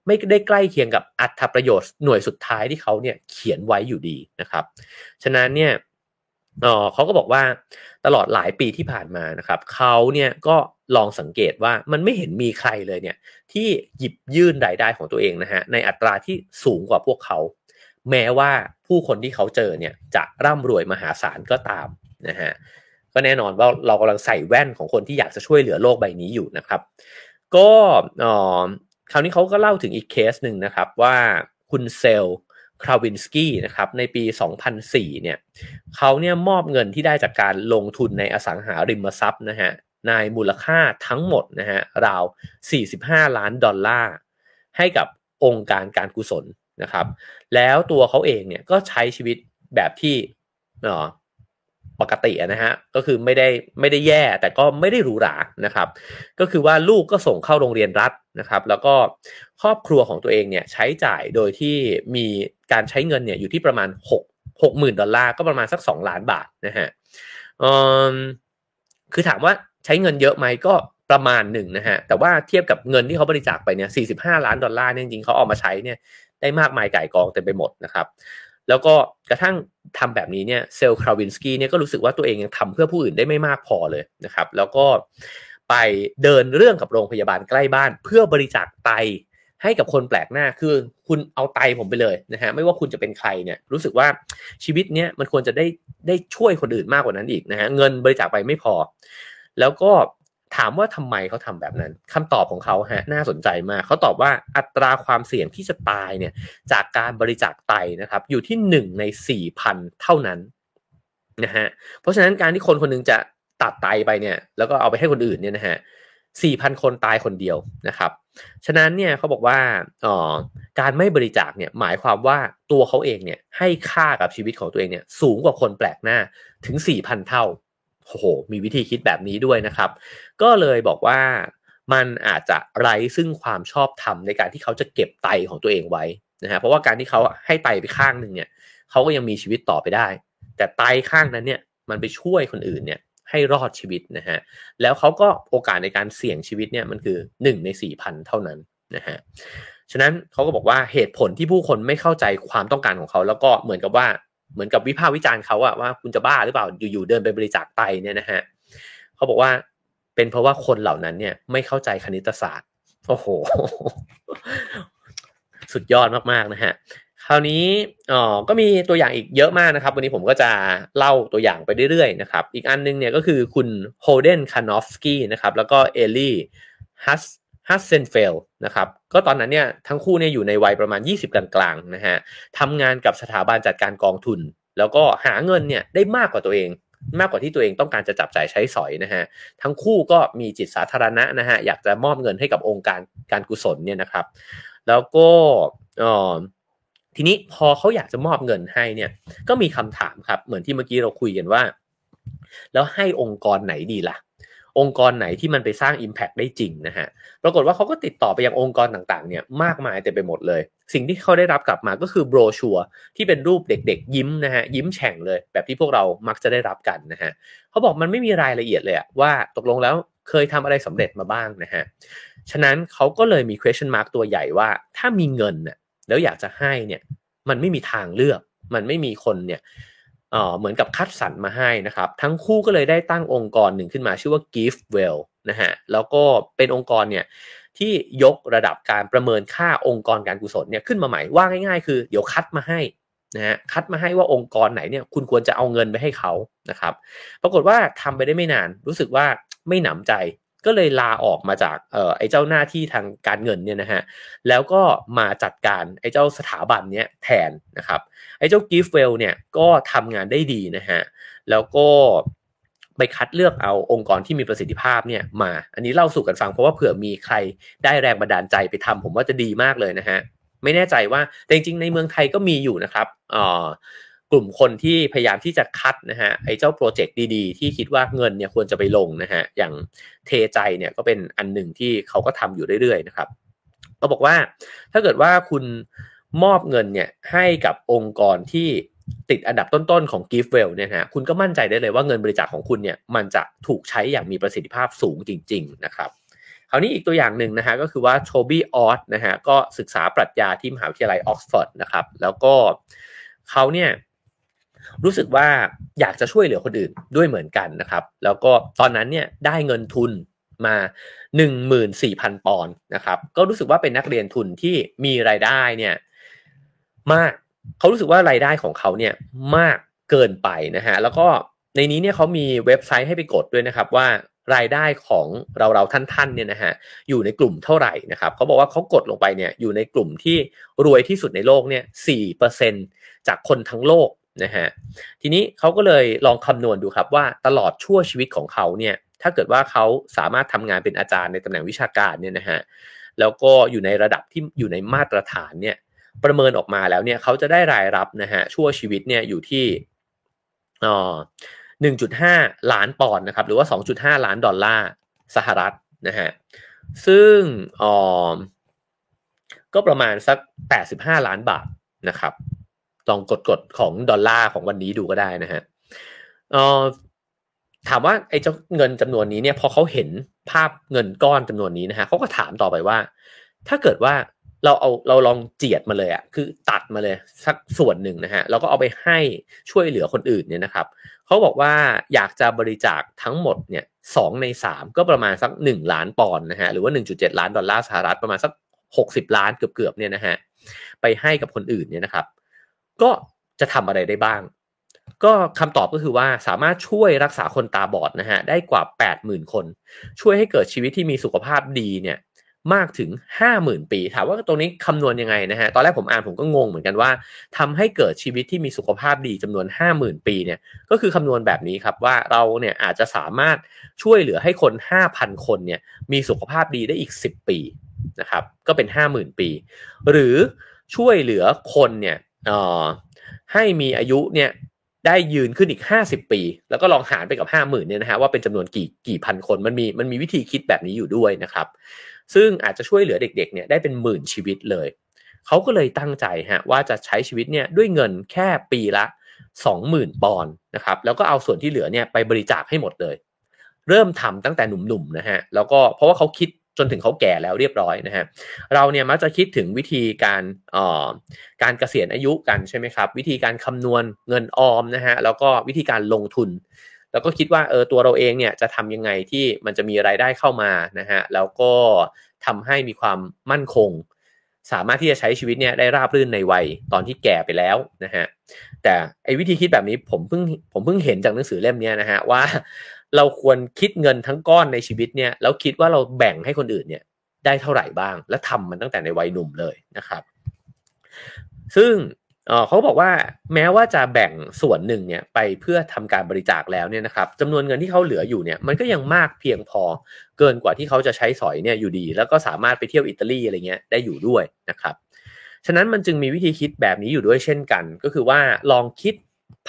ไม่ได้ใกล้เคียงกับอัตประโยชน์หน่วยสุดท้ายที่เขาเนี่ยเขียนไว้อยู่ดีนะครับ ฉะนั้นเนี่ยเออเขาก็บอกว่าตลอดหลายปีที่ผ่านมานะครับเขาเนี่ยก็ลองสังเกตว่ามันไม่เห็นมีใครเลยเนี่ยที่หยิบยื่นรายได้ของตัวเองนะฮะในอัตราที่สูงกว่าพวกเขา แม้ว่าผู้คนที่เขาเจอเนี่ยจะร่ำรวยมหาศาลก็ตามนะฮะก็แน่นอนว่าเรากำลังใส่แว่นของคนที่อยากจะช่วยเหลือโลกใบนี้อยู่นะครับ ก็ คราวนี้เขาก็เล่าถึงอีกเคสหนึ่งนะครับว่าคุณเซลคราวินสกี้นะครับในปี 2004 เนี่ยเขาเนี่ยมอบเงินที่ได้จากการลงทุนในอสังหาริมทรัพย์นะฮะในมูลค่าทั้งหมดนะฮะราว 45 ล้านดอลลาร์ ให้กับองค์การการกุศลนะครับ แล้วตัวเขาเองเนี่ยก็ใช้ชีวิตแบบที่ ปกตินะฮะก็คือไม่ได้ไม่ได้แย่แต่ก็ไม่ได้หรูหรานะครับ ก็คือว่าลูกก็ส่งเข้าโรงเรียนรัฐนะครับ แล้วก็ครอบครัวของตัวเองเนี่ยใช้จ่ายโดยที่มีการใช้เงินเนี่ยอยู่ที่ประมาณ6 6 0,000ดอลลาร์ก็ประมาณสัก 2 ล้านบาทนะฮะคือถามว่าใช้เงินเยอะไหมก็ประมาณหนึ่งนะฮะแต่ว่าเทียบกับเงินที่เขาบริจาคไปเนี่ย45 ล้านดอลลาร์เนี่ยจริงๆเขาออกมาใช้เนี่ยได้มากมายไก่กองเต็มไปหมดนะครับ แล้วก็กระทั่งทำแบบนี้เนี่ยเซลคราวินสกี้เนี่ยก็รู้สึกว่าตัวเองยังทำเพื่อผู้อื่นได้ไม่มากพอเลยนะครับ แล้วก็ไปเดินเรื่องกับโรงพยาบาลใกล้บ้าน เพื่อบริจาคไตให้กับคนแปลกหน้าคือคุณเอาไตผมไปเลยนะฮะไม่ว่าคุณจะเป็นใครเนี่ยรู้สึกว่าชีวิตเนี้ยมันควรจะได้ได้ช่วยคนอื่นมากกว่านั้นอีกนะฮะเงินบริจาคไปไม่พอ แล้วก็ ถามว่าทำไมเขาทำแบบนั้นคำตอบของเขาฮะน่าสนใจมากเขาตอบว่าอัตราความเสี่ยงที่จะตายเนี่ยจากการบริจาคไตนะครับอยู่ที่หนึ่งในสี่พันเท่านั้นนะฮะเพราะฉะนั้นการที่คนคนนึงจะตัดไตไปเนี่ยแล้วก็เอาไปให้คนอื่นเนี่ยนะฮะสี่พันคนตายคนเดียวนะครับ ฉะนั้นเนี่ยเขาบอกว่าอ๋อการไม่บริจาคเนี่ยหมายความว่าตัวเขาเองเนี่ยให้ค่ากับชีวิตของตัวเองเนี่ยสูงกว่าคนแปลกหน้าถึงสี่พันเท่า โอ้โหมีวิธีคิดแบบนี้ด้วยนะครับ ก็เลยบอกว่ามันอาจจะไร้ซึ่งความชอบธรรมในการที่เขาจะเก็บไตของตัวเองไว้นะฮะเพราะว่าการที่เขาให้ไตไปข้างหนึ่งเนี่ยเขาก็ยังมีชีวิตต่อไปได้ แต่ไตข้างนั้นเนี่ยมันไปช่วยคนอื่นเนี่ยให้รอดชีวิตนะฮะแล้วเขาก็โอกาสในการเสี่ยงชีวิตเนี่ยมันคือ 1 ใน4พันเท่านั้นนะฮะฉะนั้นเขาก็บอกว่าเหตุผลที่ผู้คนไม่เข้าใจความต้องการของเขา แล้วก็เหมือนกับว่า เหมือนกับวิพากษ์วิจารณ์เขาอะว่าคุณจะบ้าหรือเปล่าอยู่ๆเดินไปบริจาคไตเนี่ยนะฮะเขาบอกว่าเป็นเพราะว่าคนเหล่านั้นเนี่ยไม่เข้าใจคณิตศาสตร์โอ้โห สุดยอดมากๆนะฮะคราวนี้อ๋อก็มีตัวอย่างอีกเยอะมากนะครับ วันนี้ผมก็จะเล่าตัวอย่างไปเรื่อยๆนะครับ อีกอันนึงเนี่ยก็คือคุณโฮลเดนคาร์นอฟสกี้นะครับ แล้วก็เอลี่ฮัสฮัสเซนเฟลด์ นะครับก็ตอนนั้นเนี่ยทั้งคู่เนี่ยอยู่ในวัยประมาณ 20 กลางๆนะฮะทำงานกับสถาบันจัดการกองทุน แล้วก็หาเงินเนี่ยได้มากกว่าตัวเอง มากกว่าที่ตัวเองต้องการจะจับจ่ายใช้สอยนะฮะทั้งคู่ก็มีจิตสาธารณะนะฮะอยากจะมอบเงินให้กับองค์การการกุศลเนี่ยนะครับ แล้วก็ออทีนี้พอเขาอยากจะมอบเงินให้เนี่ยก็มีคำถามครับเหมือนที่เมื่อกี้เราคุยกันว่า แล้วให้องค์กรไหนดีละ่ะ องค์กรไหนที่มันไปสร้าง Impact ได้จริงนะฮะปรากฏว่าเขาก็ติดต่อไปยังองค์กรต่างๆเนี่ยมากมายเต็มไปหมดเลย สิ่งที่เขาได้รับกลับมาก็คือโบรชัวที่เป็นรูปเด็กๆ ยิ้มนะฮะยิ้มแฉ่งเลย แบบที่พวกเรามักจะได้รับกันนะฮะเขาบอกมันไม่มีรายละเอียดเลยว่าตกลงแล้วเคยทำอะไรสำเร็จมาบ้างนะฮะฉะนั้นเขาก็เลยมี question mark ตัวใหญ่ว่าถ้ามีเงินน่ะแล้วอยากจะให้เนี่ยมันไม่มีทางเลือก มันไม่มีคนเนี่ย เหมือนกับคัดสรรมาให้นะครับ ทั้งคู่ก็เลยได้ตั้งองค์กรหนึ่งขึ้นมาชื่อว่า Gift Well นะฮะแล้วก็เป็นองค์กรเนี่ยที่ยกระดับการประเมินค่าองค์กรการกุศลเนี่ยขึ้นมาใหม่ว่าง่ายๆ คือเดี๋ยวคัดมาให้นะฮะคัดมาให้ว่าองค์กรไหนเนี่ยคุณควรจะเอาเงินไปให้เขานะครับ ปรากฏว่าทำไปได้ไม่นานรู้สึกว่าไม่หนำใจ ก็เลยลาออกมาจากเอ่อไอ้เจ้าหน้าที่ทางการเงินเนี่ยนะฮะแล้วก็มาจัดการไอ้เจ้าสถาบันเนี้ยแทนนะครับไอ้เจ้ากิฟเวลเนี่ยก็ทำงานได้ดีนะฮะแล้วก็ไปคัดเลือกเอาองค์กรที่มีประสิทธิภาพเนี่ยมา อันนี้เล่าสู่กันฟังเพราะว่าเผื่อมีใครได้แรงบันดาลใจไปทำผมว่าจะดีมากเลยนะฮะไม่แน่ใจว่าแต่จริงๆในเมืองไทยก็มีอยู่นะครับอ่ กลุ่มคนที่พยายามที่จะคัดนะฮะไอ้เจ้าโปรเจกต์ดีๆ ที่คิดว่าเงินเนี่ยควรจะไปลงนะฮะอย่างเทใจเนี่ยก็เป็นอันหนึ่งที่เขาก็ทำอยู่เรื่อยๆนะครับเขาบอกว่าถ้าเกิดว่าคุณมอบเงินเนี่ยให้กับองค์กรที่ติดอันดับต้นๆของ Giftwell เนี่ยนะคุณก็มั่นใจได้เลยว่าเงินบริจาคของคุณเนี่ยมันจะถูกใช้อย่างมีประสิทธิภาพสูงจริง ๆ นะครับคราวนี้อีกตัวอย่างหนึ่งนะฮะก็คือว่าโชบี้ออสนะฮะก็ศึกษาปรัชญาที่มหาวิทยาลัยออกซฟอร์ดนะครับแล้วก็เขาเนี่ย รู้สึกว่าอยากจะช่วยเหลือคนอื่นด้วยเหมือนกันนะครับ แล้วก็ตอนนั้นเนี่ยได้เงินทุนมา 14,000 ปอนด์นะครับ ก็รู้สึกว่าเป็นนักเรียนทุนที่มีรายได้เนี่ยมากเขารู้สึกว่ารายได้ของเขาเนี่ยมากเกินไปนะฮะแล้วก็ในนี้เนี่ยเขามีเว็บไซต์ให้ไปกดด้วยนะครับว่ารายได้ของเราเราท่านๆเนี่ยนะฮะอยู่ในกลุ่มเท่าไหร่นะครับเขาบอกว่าเขากดลงไปเนี่ยอยู่ในกลุ่มที่รวยที่สุดในโลกเนี่ยสี่เปอร์เซ็นจากคนทั้งโลก นะฮะทีนี้เขาก็เลยลองคำนวณดูครับว่าตลอดชั่วชีวิตของเขาเนี่ยถ้าเกิดว่าเขาสามารถทำงานเป็นอาจารย์ในตำแหน่งวิชาการเนี่ยนะฮะแล้วก็อยู่ในระดับที่อยู่ในมาตรฐานเนี่ยประเมินออกมาแล้วเนี่ยเขาจะได้รายรับนะฮะชั่วชีวิตเนี่ยอยู่ที่อ๋อหนึ่งจุดห้าล้านปอนด์นะครับหรือว่าสองจุดห้าล้านดอลลาร์สหรัฐนะฮะซึ่งอ๋อก็ประมาณสักแปดสิบห้าล้านบาทนะครับ ลองกดกดของดอลลาร์ของวันนี้ดูก็ได้นะฮะเออถามว่าไอ้เจ้าเงินจำนวนนี้เนี่ยพอเขาเห็นภาพเงินก้อนจำนวนนี้นะฮะเขาก็ถามต่อไปว่า ถ้าเกิดว่าเราเอาเราลองเจียดมาเลยอะคือตัดมาเลยสักส่วนหนึ่งนะฮะแล้วก็เอาไปให้ช่วยเหลือคนอื่นเนี่ยนะครับเขาบอกว่าอยากจะบริจาคทั้งหมดเนี่ยสองในสามก็ประมาณสักหนึ่งล้านปอนด์นะฮะหรือว่าหนึ่งจุดเจ็ดล้านดอลลาร์สหรัฐประมาณสักหกสิบล้านเกือบๆเนี่ยนะฮะไปให้กับคนอื่นเนี่ยนะครับ ก็จะทำอะไรได้บ้าง ก็คำตอบก็คือว่าสามารถช่วยรักษาคนตาบอดนะฮะได้กว่า 80,000 คน ช่วยให้เกิดชีวิตที่มีสุขภาพดีเนี่ยมากถึง 50,000 ปี ถามว่าตรงนี้คำนวณยังไงนะฮะ ตอนแรกผมอ่านผมก็งงเหมือนกันว่าทำให้เกิดชีวิตที่มีสุขภาพดีจำนวน 50,000 ปีเนี่ย ก็คือคำนวณแบบนี้ครับว่าเราเนี่ยอาจจะสามารถช่วยเหลือให้คน 5,000 คนเนี่ยมีสุขภาพดีได้อีก 10 ปีนะครับ ก็เป็น 50,000 ปี หรือช่วยเหลือคนเนี่ย ให้มีอายุเนี่ยได้ยืนขึ้นอีก 50 ปี แล้วก็ลองหารไปกับ 5 0,000เนี่ยนะฮะว่าเป็นจำนวนกี่กี่พันคนมันมีมันมีวิธีคิดแบบนี้อยู่ด้วยนะครับ ซึ่งอาจจะช่วยเหลือเด็กๆเนี่ยได้เป็นหมื่นชีวิตเลยเขาก็เลยตั้งใจฮะว่าจะใช้ชีวิตเนี่ยด้วยเงินแค่ปีละ 20,000 ปอนด์นะครับแล้วก็เอาส่วนที่เหลือเนี่ยไปบริจาคให้หมดเลย เริ่มทำตั้งแต่หนุ่มๆนะฮะแล้วก็เพราะว่าเขาคิด นถึงเขาแก่แล้วเรียบร้อยนะฮะเราเนี่ยมักจะคิดถึงวิธีการอ่อการเกษียณอายุกันใช่ไหมครับ วิธีการคำนวณเงินออมนะฮะแล้วก็วิธีการลงทุน แล้วก็คิดว่าเออตัวเราเองเนี่ยจะทำยังไงที่มันจะมีรายได้เข้ามานะฮะแล้วก็ทำให้มีความมั่นคง สามารถที่จะใช้ชีวิตเนี่ยได้ราบรื่นในวัยตอนที่แก่ไปแล้วนะฮะแต่ไอ้วิธีคิดแบบนี้ผมเพิ่งผมเพิ่งเห็นจากหนังสือเล่มนี้นะฮะว่า เราควรคิดเงินทั้งก้อนในชีวิตเนี่ยแล้วคิดว่าเราแบ่งให้คนอื่นเนี่ยได้เท่าไหร่บ้าง และทำมันตั้งแต่ในวัยหนุ่มเลยนะครับ ซึ่งเขาบอกว่าแม้ว่าจะแบ่งส่วนหนึ่งเนี่ยไปเพื่อทำการบริจาคแล้วเนี่ยนะครับจำนวนเงินที่เขาเหลืออยู่เนี่ยมันก็ยังมากเพียงพอเกินกว่าที่เขาจะใช้สอยเนี่ยอยู่ดี แล้วก็สามารถไปเที่ยวอิตาลีอะไรเงี้ยได้อยู่ด้วยนะครับ ฉะนั้นมันจึงมีวิธีคิดแบบนี้อยู่ด้วยเช่นกัน ก็คือว่าลองคิด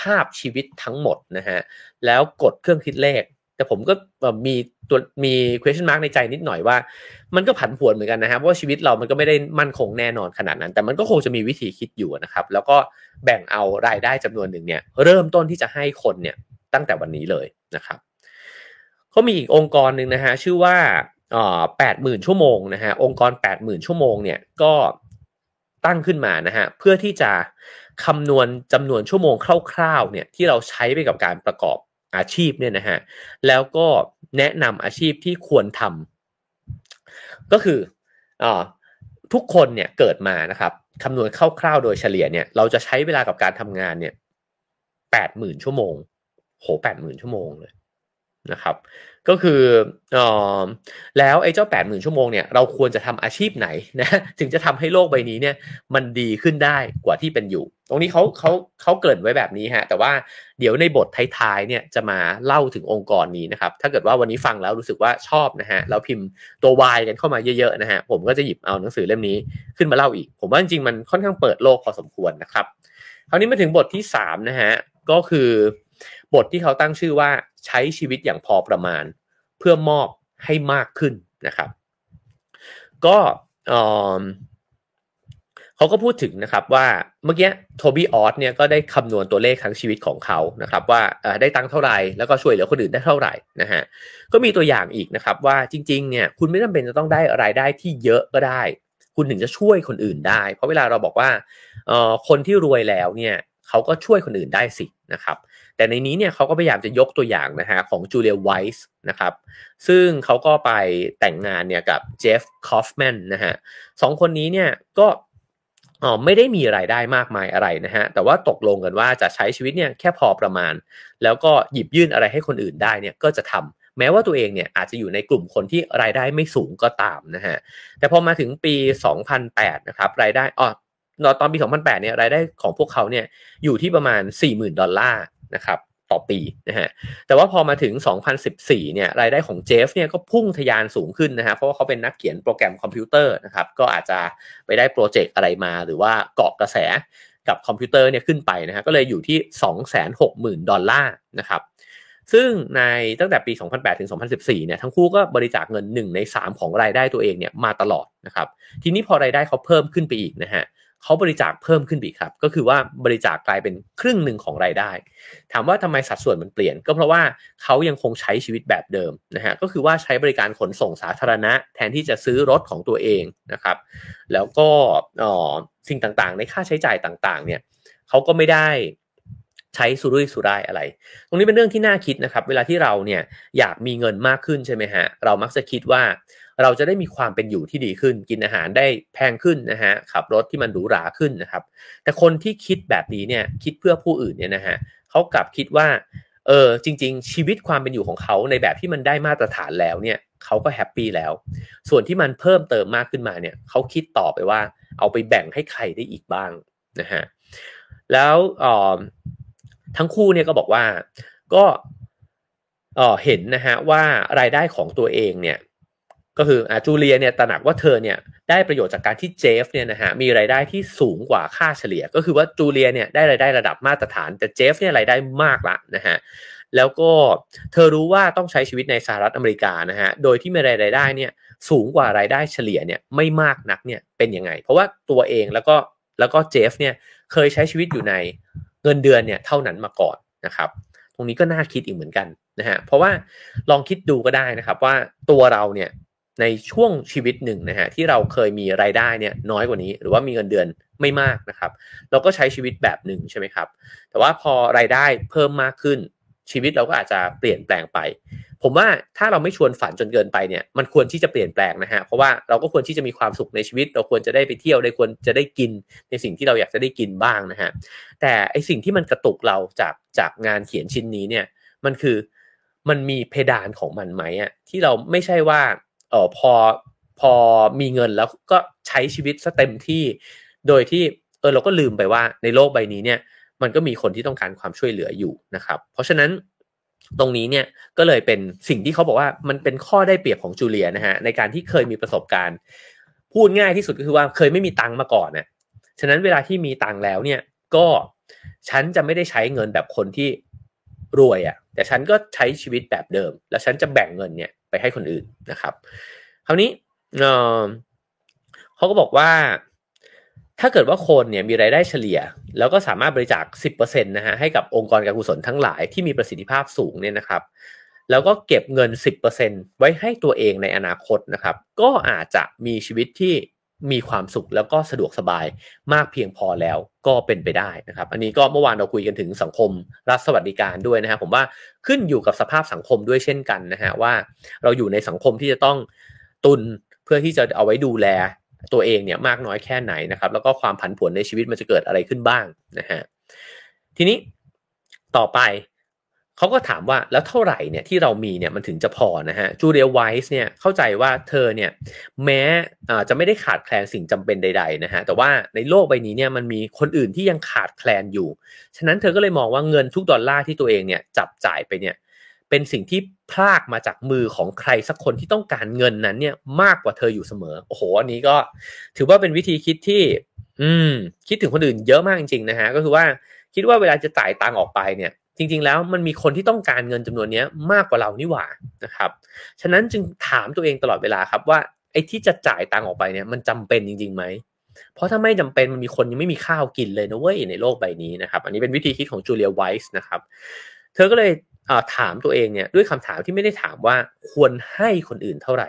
ภาพชีวิตทั้งหมดนะฮะแล้วกดเครื่องคิดเลข แต่ผมก็มีตัวมี question mark ในใจนิดหน่อยว่า มันก็ผันผวนเหมือนกันนะครับว่าชีวิตเรามันก็ไม่ได้มั่นคงแน่นอนขนาดนั้น แต่มันก็คงจะมีวิธีคิดอยู่นะครับ แล้วก็แบ่งเอารายได้จำนวนหนึ่งเนี่ยเริ่มต้นที่จะให้คนเนี่ยตั้งแต่วันนี้เลยนะครับเขามีอีกองค์กรหนึ่งนะฮะชื่อว่าแปดหมื่นชั่วโมงนะฮะองค์กรแปดหมื่นชั่วโมงเนี่ยก็ตั้งขึ้นมานะฮะเพื่อที่จะคำนวณจำนวนชั่วโมงคร่าวๆเนี่ยที่เราใช้ไปกับการประกอบ อาชีพเนี่ยนะฮะแล้วก็แนะนำอาชีพที่ควรทำก็คืออทุกคนเนี่ยเกิดมานะครับคำนวณคร่าวๆโดยเฉลี่ยเนี่ยเราจะใช้เวลากับการทำงานเนี่ยแปดหมื่นชั่วโมง โหแปดหมื่นชั่วโมงเลยนะครับ ก็คือออแล้วไอ้เจ้าแปดหมื่นชั่วโมงเนี่ยเราควรจะทำอาชีพไหนนะถึงจะทำให้โลกใบนี้เนี่ยมันดีขึ้นได้กว่าที่เป็นอยู่ ตรงนี้เขาเขาเขาเกริ่นไว้แบบนี้ฮะแต่ว่าเดี๋ยวในบทท้ายๆเนี่ยจะมาเล่าถึงองค์กรนี้นะครับถ้าเกิดว่าวันนี้ฟังแล้วรู้สึกว่าชอบนะฮะแล้วพิมพ์ตัววายกันเข้ามาเยอะๆนะฮะผมก็จะหยิบเอาหนังสือเล่มนี้ขึ้นมาเล่าอีก ผมว่าจริงๆมันค่อนข้างเปิดโลกพอสมควรนะครับคราวนี้มาถึงบทที่3นะฮะก็คือ บทที่เขาตั้งชื่อว่าใช้ชีวิตอย่างพอประมาณ เพื่อมอบให้มากขึ้นนะครับ ก็เขาก็พูดถึงนะครับว่าเมื่อกี้โทบี้ออสเนี่ยก็ได้คำนวณตัวเลขทั้งชีวิตของเขานะครับว่าได้ตังเท่าไหร่แล้วก็ช่วยเหลือคนอื่นได้เท่าไหร่นะฮะก็มีตัวอย่างอีกนะครับว่าจริงๆเนี่ยคุณไม่จำเป็นจะต้องได้รายได้ที่เยอะก็ได้ คุณถึงจะช่วยคนอื่นได้ เพราะเวลาเราบอกว่าคนที่รวยแล้วเนี่ยเขาก็ช่วยคนอื่นได้สินะครับ แต่ในนี้เนี่ยเขาก็พยายามจะยกตัวอย่างนะฮะของจูเลียไวส์นะครับซึ่งเขาก็ไปแต่งงานเนี่ยกับเจฟคอฟแมนนะฮะสองคนนี้เนี่ยก็อ๋อไม่ได้มีรายได้มากมายอะไรนะฮะ แต่ว่าตกลงกันว่าจะใช้ชีวิตเนี่ยแค่พอประมาณ แล้วก็หยิบยื่นอะไรให้คนอื่นได้เนี่ยก็จะทำแม้ว่าตัวเองเนี่ยอาจจะอยู่ในกลุ่มคนที่รายได้ไม่สูงก็ตามนะฮะ แต่พอมาถึงปี 2008 นะครับรายได้อ๋อตอนปี 2008 เนี่ยรายได้ของพวกเขาเนี่ยอยู่ที่ประมาณ 40,000 ดอลลาร์ นะครับต่อปีนะฮะ แต่ว่าพอมาถึง 2014 เนี่ย รายได้ของเจฟเนี่ยก็พุ่งทะยานสูงขึ้นนะฮะ เพราะว่าเขาเป็นนักเขียนโปรแกรมคอมพิวเตอร์นะครับ ก็อาจจะไปได้โปรเจกต์อะไรมา หรือว่าเกาะกระแสกับคอมพิวเตอร์เนี่ยขึ้นไปนะฮะ ก็เลยอยู่ที่ 260,000 ดอลลาร์นะครับ ซึ่งในตั้งแต่ปี 2008 ถึง 2014 เนี่ย ทั้งคู่ก็บริจาคเงิน 1 ใน 3 ของรายได้ตัวเองเนี่ยมาตลอดนะครับ ทีนี้พอรายได้เขาเพิ่มขึ้นไปอีกนะฮะเเขาบริจาคเพิ่มขึ้นอีกครับ ก็คือว่าบริจาคกลายเป็นครึ่งหนึ่งของรายได้ ถามว่าทำไมสัดส่วนมันเปลี่ยน ก็เพราะว่าเขายังคงใช้ชีวิตแบบเดิมนะฮะก็คือว่าใช้บริการขนส่งสาธารณะ แทนที่จะซื้อรถของตัวเองนะครับ แล้วก็สิ่งต่างๆ ในค่าใช้จ่ายต่างๆ เนี่ยเขาก็ไม่ได้ใช้สุรุ่ยสุร่ายอะไร ตรงนี้เป็นเรื่องที่น่าคิดนะครับ เวลาที่เราเนี่ยอยากมีเงินมากขึ้นใช่ไหมฮะ เรามักจะคิดว่า เราจะได้มีความเป็นอยู่ที่ดีขึ้น กินอาหารได้แพงขึ้นนะฮะขับรถที่มันหรูหราขึ้นนะครับ แต่คนที่คิดแบบนี้เนี่ยคิดเพื่อผู้อื่นเนี่ยนะฮะเขากลับคิดว่าเออจริง ๆ ชีวิตความเป็นอยู่ของเขาในแบบที่มันได้มาตรฐานแล้วเนี่ยเขาก็ happy แล้ว ส่วนที่มันเพิ่มเติมมากขึ้นมาเนี่ยเขาคิดต่อไปว่า เอาไปแบ่งให้ใครได้อีกบ้างนะฮะแล้วออทั้งคู่เนี่ยก็บอกว่าก็เห็นนะฮะว่ารายได้ของตัวเองเนี่ย ก็คืออจูเลียเนี่ยตระหนักว่าเธอเนี่ยได้ประโยชน์จากการที่เจฟเนี่ยนะฮะมีรายได้ที่สูงกว่าค่าเฉลี่ย ก็คือว่าจูเลียเนี่ยได้รายได้ระดับมาตรฐาน แต่เจฟเนี่ยรายได้มากละนะฮะแล้วก็เธอรู้ว่าต้องใช้ชีวิตในสหรัฐอเมริกานะฮะโดยที่มีรายได้เนี่ยสูงกว่ารายได้เฉลี่ยเนี่ยไม่มากนักเนี่ยเป็นยังไง เพราะว่าตัวเองแล้วก็แล้วก็เจฟเนี่ยเคยใช้ชีวิตอยู่ในเงินเดือนเนี่ยเท่านั้นมาก่อนนะครับตรงนี้ก็น่าคิดอีกเหมือนกันนะฮะเพราะว่าลองคิดดูก็ได้นะครับว่าตัวเราเนี่ย ในช่วงชีวิตหนึ่งนะฮะที่เราเคยมีรายได้เนี่ยน้อยกว่านี้ หรือว่ามีเงินเดือนไม่มากนะครับ เราก็ใช้ชีวิตแบบหนึ่งใช่ไหมครับ แต่ว่าพอรายได้เพิ่มมากขึ้น ชีวิตเราก็อาจจะเปลี่ยนแปลงไป ผมว่าถ้าเราไม่ชวนฝันจนเกินไปเนี่ยมันควรที่จะเปลี่ยนแปลงนะฮะเพราะว่าเราก็ควรที่จะมีความสุขในชีวิต เราควรจะได้ไปเที่ยวได้ควรจะได้กินในสิ่งที่เราอยากจะได้กินบ้างนะฮะแต่ไอสิ่งที่มันกระตุกเราจากจากงานเขียนชิ้นนี้เนี่ยมันคือมันมีเพดานของมันไหมอะที่เราไม่ใช่ว่า เออพอพอมีเงินแล้วก็ใช้ชีวิตซะเต็มที่ โดยที่เออเราก็ลืมไปว่าในโลกใบนี้เนี่ย มันก็มีคนที่ต้องการความช่วยเหลืออยู่นะครับ เพราะฉะนั้นตรงนี้เนี่ยก็เลยเป็นสิ่งที่เขาบอกว่ามันเป็นข้อได้เปรียบของจูเลียนะฮะในการที่เคยมีประสบการณ์ พูดง่ายที่สุดก็คือว่าเคยไม่มีตังค์มาก่อนเนี่ยฉะนั้นเวลาที่มีตังค์แล้วเนี่ยก็ฉันจะไม่ได้ใช้เงินแบบคนที่รวยอะ่ะแต่ฉันก็ใช้ชีวิตแบบเดิม แล้วฉันจะแบ่งเงินเนี่ย ไปให้คนอื่นนะครับ คราวนี้เขาก็บอกว่า ถ้าเกิดว่าคนเนี่ยมีรายได้เฉลี่ย แล้วก็สามารถบริจาค 10%นะฮะให้กับองค์กรการกุศลทั้งหลายที่มีประสิทธิภาพสูงเนี่ยนะครับ แล้วก็เก็บเงิน 10%ไว้ให้ตัวเองในอนาคตนะครับ ก็อาจจะมีชีวิตที่ มีความสุขแล้วก็สะดวกสบายมากเพียงพอแล้วก็เป็นไปได้นะครับ อันนี้ก็เมื่อวานเราคุยกันถึงสังคมรัฐสวัสดิการด้วยนะครับผมว่าขึ้นอยู่กับสภาพสังคมด้วยเช่นกันนะฮะว่าเราอยู่ในสังคมที่จะต้องตุนเพื่อที่จะเอาไว้ดูแลตัวเองเนี่ยมากน้อยแค่ไหนนะครับ แล้วก็ความผันผวนในชีวิตมันจะเกิดอะไรขึ้นบ้างนะฮะทีนี้ต่อไป เขาก็ถามว่าแล้วเท่าไหร่เนี่ยที่เรามีเนี่ยมันถึงจะพอนะฮะจูเลียไวส์เนี่ยเข้าใจว่าเธอเนี่ยแม้จะไม่ได้ขาดแคลนสิ่งจำเป็นใดๆนะฮะแต่ว่าในโลกใบนี้เนี่ยมันมีคนอื่นที่ยังขาดแคลนอยู่ ฉะนั้นเธอก็เลยมองว่าเงินทุกดอลลาร์ที่ตัวเองเนี่ยจับจ่ายไปเนี่ยเป็นสิ่งที่พลากมาจากมือของใครสักคนที่ต้องการเงินนั้นเนี่ยมากกว่าเธออยู่เสมอ โอ้โห อันนี้ก็ถือว่าเป็นวิธีคิดที่ อืม คิดถึงคนอื่นเยอะมากจริงๆนะฮะ ก็คือว่าคิดว่าเวลาจะจ่ายตังค์ออกไปเนี่ย จริงๆแล้วมันมีคนที่ต้องการเงินจำนวนนี้มากกว่าเรานี่หว่านะครับ ฉะนั้นจึงถามตัวเองตลอดเวลาครับว่าไอ้ที่จะจ่ายตังออกไปเนี่ยมันจำเป็นจริงๆไหม เพราะถ้าไม่จำเป็นมันมีคนยังไม่มีข้าวกินเลยนะเว้ยในโลกใบนี้นะครับ อันนี้เป็นวิธีคิดของจูเลียไวส์นะครับ เธอก็เลยถามตัวเองเนี่ยด้วยคำถามที่ไม่ได้ถามว่าควรให้คนอื่นเท่าไหร่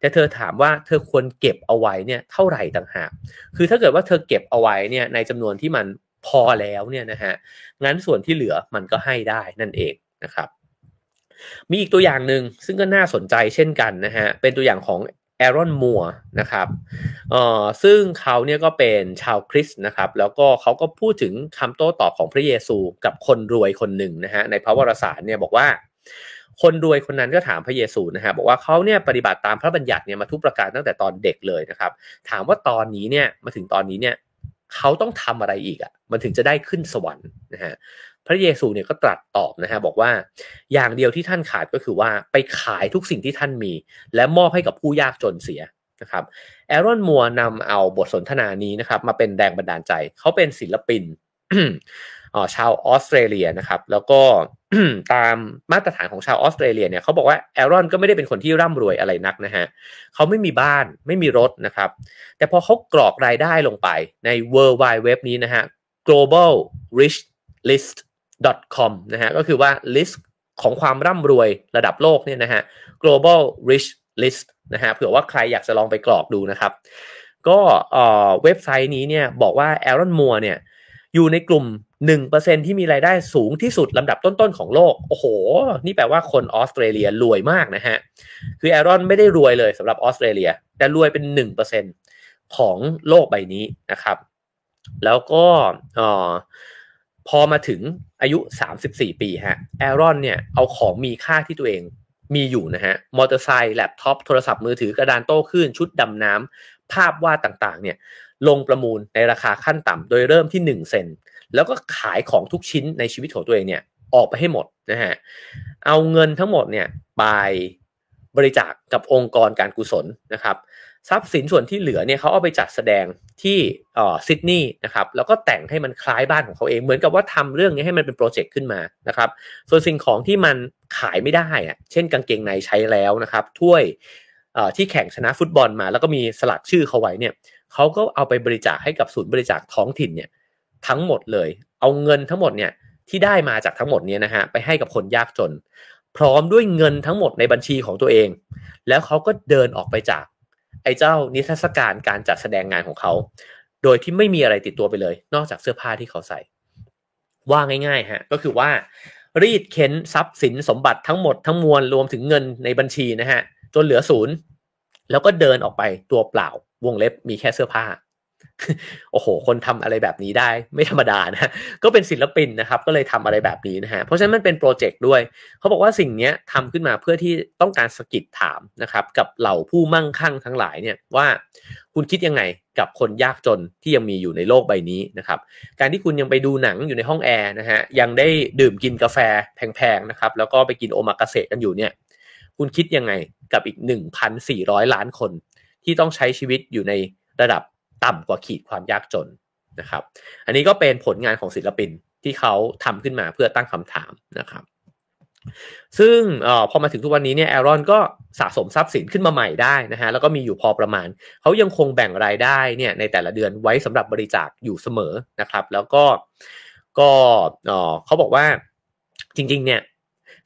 แต่เธอถามว่าเธอควรเก็บเอาไว้เนี่ยเท่าไหร่ต่างหาก คือถ้าเกิดว่าเธอเก็บเอาไว้เนี่ยในจำนวนที่มัน พอแล้วเนี่ยนะฮะงั้นส่วนที่เหลือมันก็ให้ได้นั่นเองนะครับมีอีกตัวอย่างหนึ่งซึ่งก็น่าสนใจเช่นกันนะฮะเป็นตัวอย่างของแอรอนมัวนะครับเอ่อซึ่งเขาเนี่ยก็เป็นชาวคริสต์นะครับ แล้วก็เขาก็พูดถึงคำโต้ตอบของพระเยซูกับคนรวยคนหนึ่งนะฮะในพระวรสารเนี่ยบอกว่า คนรวยคนนั้นก็ถามพระเยซูนะฮะบอกว่าเขาเนี่ยปฏิบัติตามพระบัญญัติเนี่ยมาทุกประการตั้งแต่ตอนเด็กเลยนะครับ ถามว่าตอนนี้เนี่ยมาถึงตอนนี้เนี่ย เขาต้องทำอะไรอีกอะ่ะ มันถึงจะได้ขึ้นสวรรค์นะฮะพระเยซูเนี่ยก็ตรัสตอบนะฮะบอกว่าอย่างเดียวที่ท่านขาดก็คือว่าไปขายทุกสิ่งที่ท่านมี และมอบให้กับผู้ยากจนเสียนะครับแอรอนมัวนำเอาบทสนทนานี้นะครับ มาเป็นแรงบันดาลใจ เขาเป็นศิลปิน ชาวออสเตรเลียนะครับ แล้วก็ตามมาตรฐานของชาวออสเตรเลียเนี่ยเขาบอกว่าแอรอนก็ไม่ได้เป็นคนที่ร่ำรวยอะไรนักนะฮะเขาไม่มีบ้านไม่มีรถนะครับ แต่พอเขากรอกรายได้ลงไปใน World Wide Web นี้นะฮะ global rich list com นะฮะก็คือว่า list ของความร่ำรวยระดับโลกเนี่ยนะฮะ global rich list นะฮะเผื่อว่าใครอยากจะลองไปกรอกดูนะครับ ก็เว็บไซต์นี้เนี่ยบอกว่าแอรอนมัวเนี่ย อยู่ในกลุ่ม 1%ที่มีรายได้สูงที่สุดลำดับต้นๆของโลก โอ้โห นี่แปลว่าคนออสเตรเลียรวยมากนะฮะ คือแอรอนไม่ได้รวยเลยสำหรับออสเตรเลีย แต่รวยเป็น 1%ของโลกใบนี้นะครับ แล้วก็พอมาถึงอายุ 34 ปีฮะแอรอนเนี่ยเอาของมีค่าที่ตัวเองมีอยู่นะฮะ มอเตอร์ไซค์แล็ปท็อป โทรศัพท์มือถือกระดานโต้คลื่นชุดดำน้ำภาพวาดต่างๆ เนี่ย ลงประมูลในราคาขั้นต่ำโดยเริ่มที่ 1 เซนต์แล้วก็ขายของทุกชิ้นในชีวิตของตัวเองเนี่ยออกไปให้หมดนะฮะเอาเงินทั้งหมดเนี่ยไปบริจาคกับองค์กรการกุศลนะครับทรัพย์สินส่วนที่เหลือเนี่ยเขาเอาไปจัดแสดงที่ออซิดนีย์นะครับแล้วก็แต่งให้มันคล้ายบ้านของเขาเอง เหมือนกับว่าทำเรื่องนี้ให้มันเป็นโปรเจกต์ขึ้นมานะครับส่วนสิ่งของที่มันขายไม่ได้อะเช่นกางเกงในใช้แล้วนะครับถ้วยที่แข่งชนะฟุตบอลมา แล้วก็มีสลักชื่อเขาไว้เนี่ย เขาก็เอาไปบริจาคให้กับศูนย์บริจาคท้องถิ่นเนี่ยทั้งหมดเลย เอาเงินทั้งหมดเนี่ยที่ได้มาจากทั้งหมดนี้นะฮะไปให้กับคนยากจน พร้อมด้วยเงินทั้งหมดในบัญชีของตัวเอง แล้วเขาก็เดินออกไปจาก ไอ้เจ้านิทรรศการการจัดแสดงงานของเขา โดยที่ไม่มีอะไรติดตัวไปเลย นอกจากเสื้อผ้าที่เขาใส่ ว่าง่ายๆฮะก็คือว่า รีดเค้นทรัพย์สินสมบัติทั้งหมดทั้งมวลรวมถึงเงินในบัญชีนะฮะจนเหลือศูนย์ แล้วก็เดินออกไปตัวเปล่าวงเล็บมีแค่เสื้อผ้า โอ้โห คนทำอะไรแบบนี้ได้ไม่ธรรมดานะ ก็เป็นศิลปินนะครับ ก็เลยทำอะไรแบบนี้นะฮะ เพราะฉะนั้นมันเป็นโปรเจกต์ด้วย เขาบอกว่าสิ่งนี้ทำขึ้นมาเพื่อที่ต้องการสกิดถามนะครับ กับเหล่าผู้มั่งคั่งทั้งหลายเนี่ยว่าคุณคิดยังไงกับคนยากจนที่ยังมีอยู่ในโลกใบนี้นะครับ การที่คุณยังไปดูหนังอยู่ในห้องแอร์นะฮะ ยังได้ดื่มกินกาแฟแพงๆนะครับ แล้วก็ไปกินโอมากาเสะกันอยู่เนี่ย คุณคิดยังไงกับอีก 1,400 ล้านคน ที่ต้องใช้ชีวิตอยู่ในระดับต่ำกว่าขีดความยากจนนะครับ อันนี้ก็เป็นผลงานของศิลปินที่เขาทำขึ้นมาเพื่อตั้งคำถามนะครับ ซึ่งออพอมาถึงทุกวันนี้เนี่ยแอรอนก็สะสมทรัพย์สินขึ้นมาใหม่ได้นะฮะแล้วก็มีอยู่พอประมาณ เขายังคงแบ่งรายได้เนี่ยในแต่ละเดือนไว้สำหรับบริจาคอยู่เสมอนะครับ แล้วก็ก็เขาบอกว่าจริงๆเนี่ย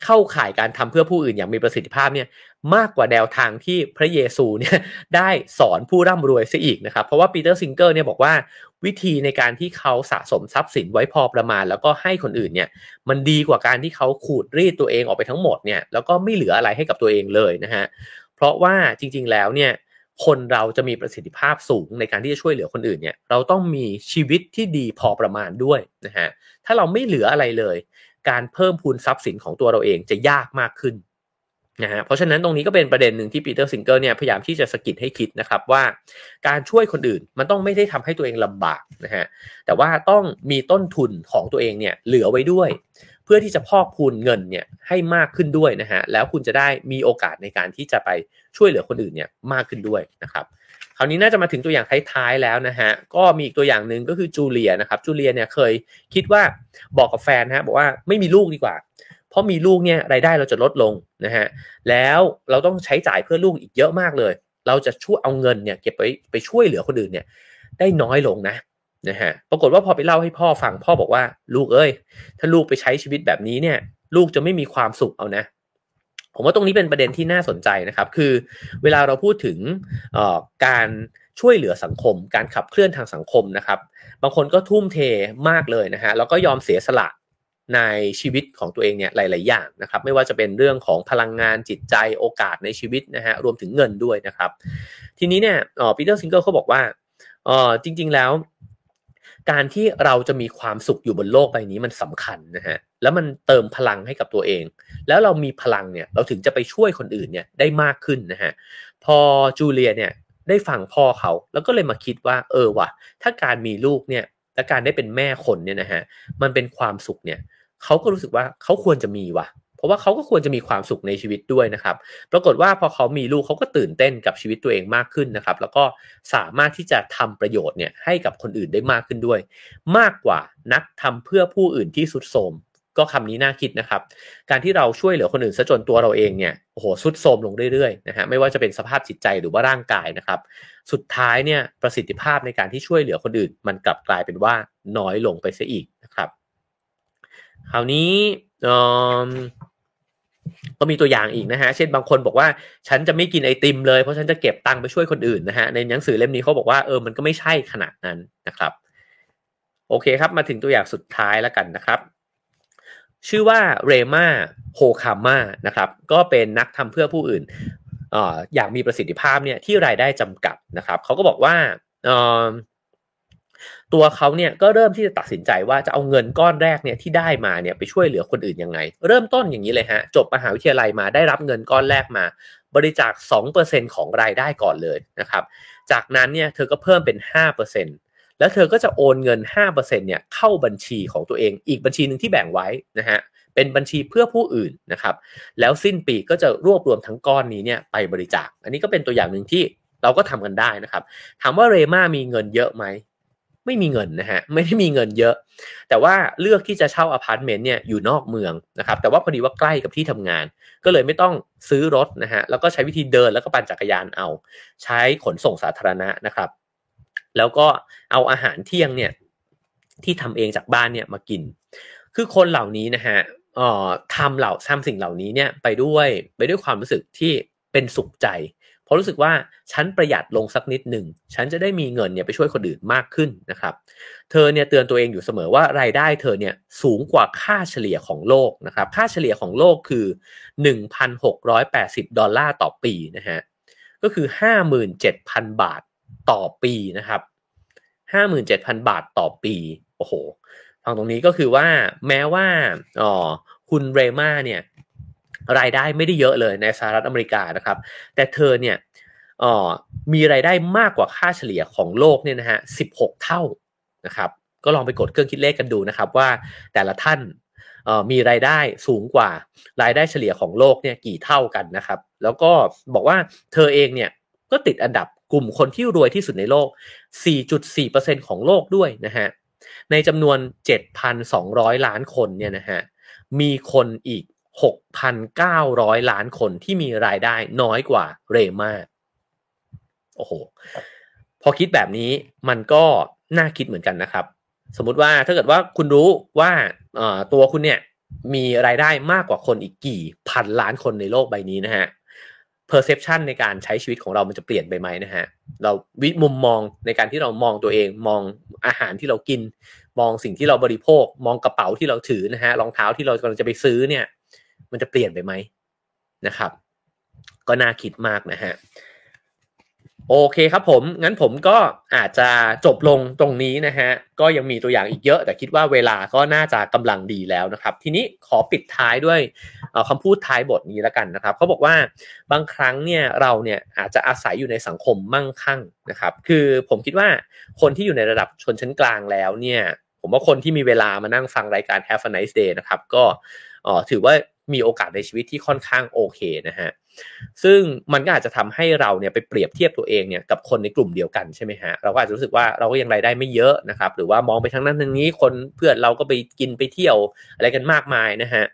เข้าข่ายการทำเพื่อผู้อื่นอย่างมีประสิทธิภาพเนี่ยมากกว่าแนวทางที่พระเยซูเนี่ยได้สอนผู้ร่ำรวยซะอีกนะครับ เพราะว่าปีเตอร์ซิงเกอร์เนี่ยบอกว่าวิธีในการที่เขาสะสมทรัพย์สินไว้พอประมาณ แล้วก็ให้คนอื่นเนี่ยมันดีกว่าการที่เขาขูดรีดตัวเองออกไปทั้งหมดเนี่ยแล้วก็ไม่เหลืออะไรให้กับตัวเองเลยนะฮะเพราะว่าจริงๆแล้วเนี่ยคนเราจะมีประสิทธิภาพสูงในการที่จะช่วยเหลือคนอื่นเนี่ยเราต้องมีชีวิตที่ดีพอประมาณด้วยนะฮะถ้าเราไม่เหลืออะไรเลย การเพิ่มพูนทรัพย์สินของตัวเราเองจะยากมากขึ้นนะฮะเพราะฉะนั้นตรงนี้ก็เป็นประเด็นหนึ่งที่ปีเตอร์ซิงเกอร์เนี่ยพยายามที่จะสะกิดให้คิดนะครับว่าการช่วยคนอื่นมันต้องไม่ได้ทำให้ตัวเองลำบากนะฮะแต่ว่าต้องมีต้นทุนของตัวเองเนี่ยเหลือไว้ด้วย เพื่อที่จะพอกพูนเงินเนี่ยให้มากขึ้นด้วยนะฮะแล้วคุณจะได้มีโอกาสในการที่จะไปช่วยเหลือคนอื่นเนี่ยมากขึ้นด้วยนะครับ ราวนี้น่าจะมาถึงตัวอย่างท้ายๆแล้วนะฮะก็มีอีกตัวอย่างหนึ่งก็คือจูเลียนะครับจูเลียเนี่ยเคยคิดว่าบอกกับแฟนนะฮะบอกว่าไม่มีลูกดีกว่า เพราะมีลูกเนี่ยรายได้เราจะลดลงนะฮะแล้วเราต้องใช้จ่ายเพื่อลูกอีกเยอะมากเลย เราจะช่วยเอาเงินเนี่ยเก็บไปไปช่วยเหลือคนอื่นเนี่ยได้น้อยลงนะนะฮะปรากฏว่าพอไปเล่าให้พ่อฟังพ่อบอกว่าลูกเอ้ย ถ้าลูกไปใช้ชีวิตแบบนี้เนี่ย ลูกจะไม่มีความสุขเอานะ ผมว่าตรงนี้เป็นประเด็นที่น่าสนใจนะครับ คือเวลาเราพูดถึงการช่วยเหลือสังคม การขับเคลื่อนทางสังคมนะครับ บางคนก็ทุ่มเทมากเลยนะฮะแล้วก็ยอมเสียสละในชีวิตของตัวเองเนี่ยหลาย ๆ อย่างนะครับ ไม่ว่าจะเป็นเรื่องของพลังงานจิตใจโอกาสในชีวิตนะฮะรวมถึงเงินด้วยนะครับ ทีนี้เนี่ยปีเตอร์ซิงเกอร์เขาบอกว่าจริง ๆ แล้ว การที่เราจะมีความสุขอยู่บนโลกใบนี้มันสำคัญนะฮะแล้วมันเติมพลังให้กับตัวเอง แล้วเรามีพลังเนี่ยเราถึงจะไปช่วยคนอื่นเนี่ยได้มากขึ้นนะฮะพอจูเลียเนี่ยได้ฟังพ่อเขาแล้วก็เลยมาคิดว่าเออว่ะถ้าการมีลูกเนี่ยและการได้เป็นแม่คนเนี่ยนะฮะมันเป็นความสุขเนี่ยเขาก็รู้สึกว่าเขาควรจะมีว่ะ เพราะว่าเขาก็ควรจะมีความสุขในชีวิตด้วยนะครับ ปรากฏว่าพอเขามีลูกเขาก็ตื่นเต้นกับชีวิตตัวเองมากขึ้นนะครับ แล้วก็สามารถที่จะทำประโยชน์เนี่ยให้กับคนอื่นได้มากขึ้นด้วย มากกว่านักทำเพื่อผู้อื่นที่สุดโทมก็คำนี้น่าคิดนะครับ การที่เราช่วยเหลือคนอื่นซะจนตัวเราเองเนี่ยโอ้โหสุดโทมลงเรื่อยๆนะฮะไม่ว่าจะเป็นสภาพจิตใจหรือว่าร่างกายนะครับ สุดท้ายเนี่ยประสิทธิภาพในการที่ช่วยเหลือคนอื่น มันกลับกลายเป็นว่าน้อยลงไปเสียอีกนะครับ คราวนี้ ก็มีตัวอย่างอีกนะฮะ เช่นบางคนบอกว่าฉันจะไม่กินไอติมเลยเพราะฉันจะเก็บตังค์ไปช่วยคนอื่นนะฮะ ในหนังสือเล่มนี้เขาบอกว่าเออมันก็ไม่ใช่ขนาดนั้นนะครับ โอเคครับมาถึงตัวอย่างสุดท้ายแล้วกันนะครับ ชื่อว่าเรมาโฮคาม่านะครับ ก็เป็นนักทำเพื่อผู้อื่นออยากมีประสิทธิภาพเนี่ยที่รายได้จำกัดนะครับเขาก็บอกว่า ตัวเขาเนี่ยก็เริ่มที่จะตัดสินใจว่าจะเอาเงินก้อนแรกเนี่ยที่ได้มาเนี่ยไปช่วยเหลือคนอื่นยังไง เริ่มต้นอย่างนี้เลยฮะจบมหาวิทยาลัยมาได้รับเงินก้อนแรกมา บริจาค 2%ของรายได้ก่อนเลยนะครับจากนั้นเนี่ยเธอก็เพิ่มเป็น 5%แล้วเธอก็จะโอนเงิน 5%เนี่ยเข้าบัญชีของตัวเอง อีกบัญชีหนึ่งที่แบ่งไว้นะฮะเป็นบัญชีเพื่อผู้อื่นนะครับแล้วสิ้นปีก็จะรวบรวมทั้งก้อนนี้เนี่ยไปบริจาค อันนี้ก็เป็นตัวอย่างหนึ่งที่เราก็ทำกันได้นะครับ ถามว่าเรม่ามีเงินเยอะไหม ไม่มีเงินนะฮะไม่ได้มีเงินเยอะ แต่ว่าเลือกที่จะเช่าอพาร์ตเมนต์เนี่ยอยู่นอกเมืองนะครับแต่ว่าพอดีว่าใกล้กับที่ทำงาน ก็เลยไม่ต้องซื้อรถนะฮะแล้วก็ใช้วิธีเดินแล้วก็ปั่นจักรยานเอา ใช้ขนส่งสาธารณะนะครับ แล้วก็เอาอาหารเที่ยงเนี่ยที่ทำเองจากบ้านเนี่ยมากิน คือคนเหล่านี้นะฮะเอ่อทำเหล่าทำสิ่งเหล่านี้เนี่ยไปด้วยไปด้วยความรู้สึกที่เป็นสุขใจ ราะรู้สึกว่าฉันประหยัดลงสักนิดหนึ่งฉันจะได้มีเงินเนี่ยไปช่วยคนอื่นมากขึ้นนะครับ เธอเนี่ยเตือนตัวเองอยู่เสมอว่ารายได้เธอเนี่ยสูงกว่าค่าเฉลี่ยของโลกนะครับ ค่าเฉลี่ยของโลกคือ 1,680 ดอลลาร์ต่อปีนะฮะก็คือ 57,000 บาทต่อปีนะครับ 57,000 บาทต่อปีโอ้โหฟังตรงนี้ก็คือว่าแม้ว่าอ๋อคุณเรมาเนี่ย รายได้ไม่ได้เยอะเลยในสหรัฐอเมริกานะครับ แต่เธอเนี่ยมีรายได้มากกว่าค่าเฉลี่ยของโลกเนี่ยนะฮะสิบหกเท่านะครับก็ลองไปกดเครื่องคิดเลขกันดูนะครับว่าแต่ละท่านมีรายได้สูงกว่ารายได้เฉลี่ยของโลกเนี่ยกี่เท่ากันนะครับ แล้วก็บอกว่าเธอเองเนี่ยก็ติดอันดับกลุ่มคนที่รวยที่สุดในโลก 4.4%ของโลกด้วยนะฮะในจำนวน 7,200 ล้านคนเนี่ยนะฮะมีคนอีก 6,900 ล้านคนที่มีรายได้น้อยกว่าเรมาโอ้โห พอคิดแบบนี้มันก็น่าคิดเหมือนกันนะครับ สมมุติว่าถ้าเกิดว่าคุณรู้ว่าตัวคุณเนี่ยมีรายได้มากกว่าคนอีกกี่พันล้านคนในโลกใบนี้นะฮะ perception ในการใช้ชีวิตของเรามันจะเปลี่ยนไปไหมนะฮะ เราวิมุมมองในการที่เรามองตัวเองมองอาหารที่เรากิน มองสิ่งที่เราบริโภค มองกระเป๋าที่เราถือนะฮะรองเท้าที่เรากำลังจะไปซื้อเนี่ย มันจะเปลี่ยนไปไหมนะครับ ก็น่าคิดมากนะฮะโอเคครับผม งั้นผมก็อาจจะจบลงตรงนี้นะฮะ ก็ยังมีตัวอย่างอีกเยอะ แต่คิดว่าเวลาก็น่าจะกำลังดีแล้วนะครับ ทีนี้ขอปิดท้ายด้วยคำพูดท้ายบทนี้แล้วกันนะครับเขาบอกว่าบางครั้งเนี่ยเราเนี่ยอาจจะอาศัยอยู่ในสังคมมั่งคั่งนะครับ คือผมคิดว่าคนที่อยู่ในระดับชนชั้นกลางแล้วเนี่ย ผมว่าคนที่มีเวลามานั่งฟังรายการ Have a nice day นะครับ ก็ถือว่า มีโอกาสในชีวิตที่ค่อนข้างโอเคนะฮะซึ่งมันก็อาจจะทำให้เราเนี่ยไปเปรียบเทียบตัวเองเนี่ยกับคนในกลุ่มเดียวกันใช่ไหมฮะเราก็อาจจะรู้สึกว่าเราก็ยังรายได้ไม่เยอะนะครับหรือว่ามองไปทางนั้นทางนี้คนเพื่อนเราก็ไปกินไปเที่ยวอะไรกันมากมายนะฮะ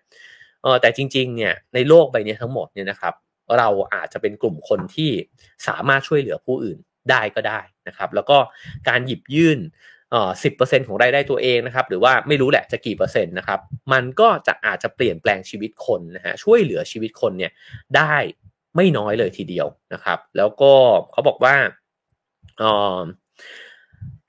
เออแต่จริงๆเนี่ยในโลกใบนี้ทั้งหมดเนี่ยนะครับ เราอาจจะเป็นกลุ่มคนที่สามารถช่วยเหลือผู้อื่นได้ก็ได้นะครับ แล้วก็การหยิบยื่น เปอร์เซ็นของรายได้ตัวเองนะครับ หรือว่าไม่รู้แหละจะกี่เปอร์เซ็นต์นะครับ มันก็จะอาจจะเปลี่ยนแปลงชีวิตคนนะฮะช่วยเหลือชีวิตคนเนี่ยได้ไม่น้อยเลยทีเดียวนะครับ แล้วก็เขาบอกว่าอ๋อ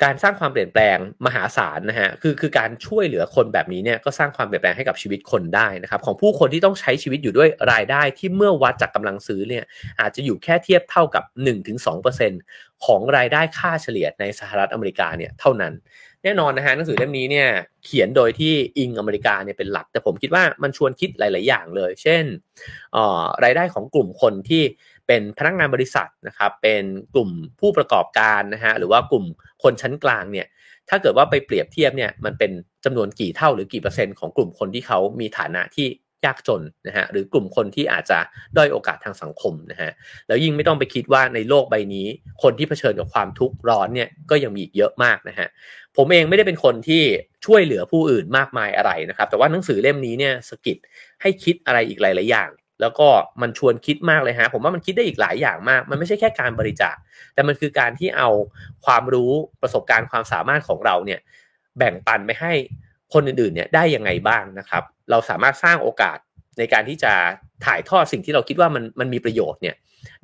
การสร้างความเปลี่ยนแปลงมหาศาลนะฮะคือคือการช่วยเหลือคนแบบนี้เนี่ยก็สร้างความเปลี่ยนแปลงให้กับชีวิตคนได้นะครับของผู้คนที่ต้องใช้ชีวิตอยู่ด้วยรายได้ที่เมื่อวัดจากกำลังซื้อเนี่ยอาจจะอยู่แค่เทียบเท่ากับ 1-2%ของรายได้ค่าเฉลี่ยในสหรัฐอเมริกาเนี่ยเท่านั้น แน่นอนนะฮะหนังสือเล่มนี้เนี่ยเขียนโดยที่อิงอเมริกาเนี่ยเป็นหลัก แต่ผมคิดว่ามันชวนคิดหลาย ๆ อย่างเลย เช่นรายได้ของกลุ่มคนที่ เป็นพนักงานบริษัทนะครับ เป็นกลุ่มผู้ประกอบการนะฮะหรือว่ากลุ่มคนชั้นกลางเนี่ยถ้าเกิดว่าไปเปรียบเทียบเนี่ยมันเป็นจำนวนกี่เท่าหรือกี่เปอร์เซ็นต์ของกลุ่มคนที่เขามีฐานะที่ยากจนนะฮะหรือกลุ่มคนที่อาจจะด้อยโอกาสทางสังคมนะฮะแล้วยิ่งไม่ต้องไปคิดว่าในโลกใบนี้ คนที่เผชิญกับความทุกข์ร้อนเนี่ยก็ยังมีอีกเยอะมากนะฮะผมเองไม่ได้เป็นคนที่ช่วยเหลือผู้อื่นมากมายอะไรนะครับ แต่ว่าหนังสือเล่มนี้เนี่ยสกิดให้คิดอะไรอีกหลาย ๆ อย่าง แล้วก็มันชวนคิดมากเลยฮะ ผมว่ามันคิดได้อีกหลายอย่างมาก มันไม่ใช่แค่การบริจาค แต่มันคือการที่เอาความรู้ประสบการณ์ความสามารถของเราเนี่ยแบ่งปันไปให้คนอื่นๆเนี่ยได้ยังไงบ้างนะครับ เราสามารถสร้างโอกาสในการที่จะถ่ายทอดสิ่งที่เราคิดว่ามันมันมีประโยชน์เนี่ย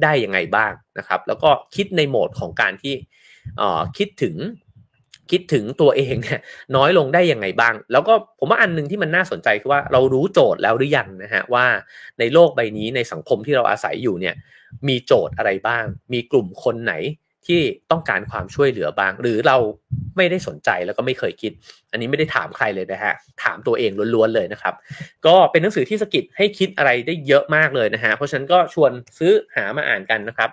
ได้ยังไงบ้างนะครับ แล้วก็คิดในโหมดของการที่คิดถึง คิดถึงตัวเองเนี่ยน้อยลงได้ยังไงบ้าง แล้วก็ผมว่าอันหนึ่งที่มันน่าสนใจคือว่าเรารู้โจทย์แล้วหรือยังนะฮะว่าในโลกใบนี้ในสังคมที่เราอาศัยอยู่เนี่ยมีโจทย์อะไรบ้าง มีกลุ่มคนไหน ที่ต้องการความช่วยเหลือบ้าง หรือเราไม่ได้สนใจแล้วก็ไม่เคยคิด อันนี้ไม่ได้ถามใครเลยนะฮะถามตัวเองล้วนๆเลยนะครับ ก็เป็นหนังสือที่สกิดให้คิดอะไรได้เยอะมากเลยนะฮะเพราะฉะนั้นก็ชวนซื้อหามาอ่านกันนะครับ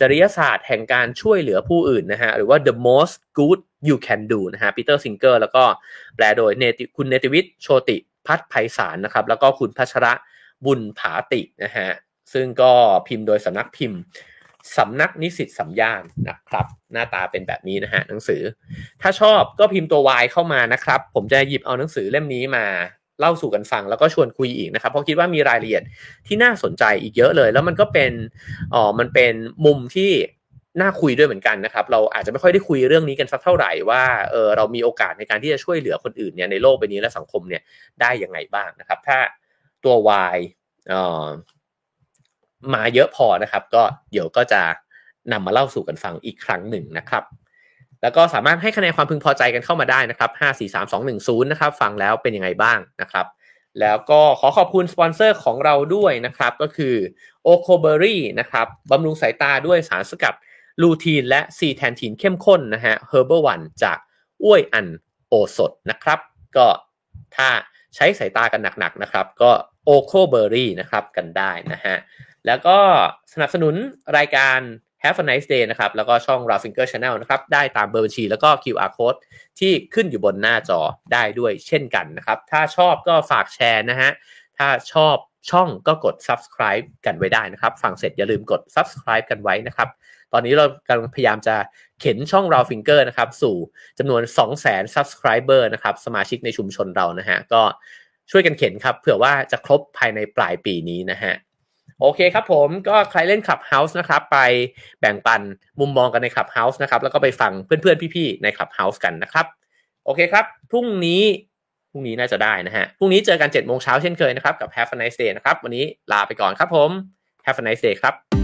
จริยศาสตร์แห่งการช่วยเหลือผู้อื่นนะฮะหรือว่า the most good you can do นะฮะปีเตอร์ซิงเกอร์แล้วก็แปลโดยเนติคุณเนติวิทย์โชติภัทร์ไพศาลนะครับ แล้วก็คุณพัชระบุญผาตินะฮะซึ่งก็พิมพ์โดยสำนักพิมพ์ สำนักนิสิตสามย่านนะครับ หน้าตาเป็นแบบนี้นะฮะหนังสือ ถ้าชอบก็พิมพ์ตัว Y เข้ามานะครับ ผมจะหยิบเอาหนังสือเล่มนี้มาเล่าสู่กันฟังแล้วก็ชวนคุยอีกนะครับ เพราะคิดว่ามีรายละเอียดที่น่าสนใจอีกเยอะเลย แล้วมันก็เป็นอ๋อมันเป็นมุมที่น่าคุยด้วยเหมือนกันนะครับ เราอาจจะไม่ค่อยได้คุยเรื่องนี้กันสักเท่าไหร่ว่าเออเรามีโอกาสในการที่จะช่วยเหลือคนอื่นเนี่ยในโลกใบนี้และสังคมเนี่ยได้ยังไงบ้างนะครับ ถ้าตัว Y ออ มาเยอะพอนะครับ ก็เดี๋ยวก็จะนำมาเล่าสู่กันฟังอีกครั้งหนึ่งนะครับ แล้วก็สามารถให้คะแนนความพึงพอใจกันเข้ามาได้นะครับ 5 4 3 2 1 0 นะครับ ฟังแล้วเป็นยังไงบ้างนะครับ แล้วก็ขอขอบคุณสปอนเซอร์ของเราด้วยนะครับ ก็คือ o c o b e r y นะครับบำรุงสายตาด้วยสารสกัดลูทีนและซีแทนทีนเข้มข้นนะฮะ Herbal One จากอ้วยอันโอสดนะครับ ก็ถ้าใช้สายตากันหนักๆนะครับ ก็ o c o b e r y นะครับกันได้นะฮะ แล้วก็สนับสนุนรายการ Have a nice day นะครับ แล้วก็ช่อง r a f i n g e r Channel นะครับ ได้ตามเบอร์บัญชี แล้วก็ QR code ที่ขึ้นอยู่บนหน้าจอได้ด้วยเช่นกันนะครับ ถ้าชอบก็ฝากแชร์นะฮะ ถ้าชอบช่องก็กด subscribe กันไว้ได้นะครับ ฟังเสร็จอย่าลืมกด subscribe กันไว้นะครับ ตอนนี้เรากำลังพยายามจะเข็นช่อง r a w Finger นะครับ สู่จำนวน 200,000 subscriber นะครับ สมาชิกในชุมชนเรานะฮะ ก็ช่วยกันเข็นครับ เผื่อว่าจะครบภายในปลายปีนี้นะฮะ โอเคครับผมก็ใครเล่น Clubhouse นะครับ ไปแบ่งปันมุมมองกันใน Clubhouse นะครับ แล้วก็ไปฟังเพื่อนๆ พี่ๆ ใน Clubhouse กันนะครับ โอเคครับ พรุ่งนี้พรุ่งนี้น่าจะได้นะฮะ พรุ่งนี้เจอกัน7จ็ดโมงเช้าเช่นเคยนะครับ กับ Have a nice day นะครับ วันนี้ลาไปก่อนครับผม Have a nice day ครับ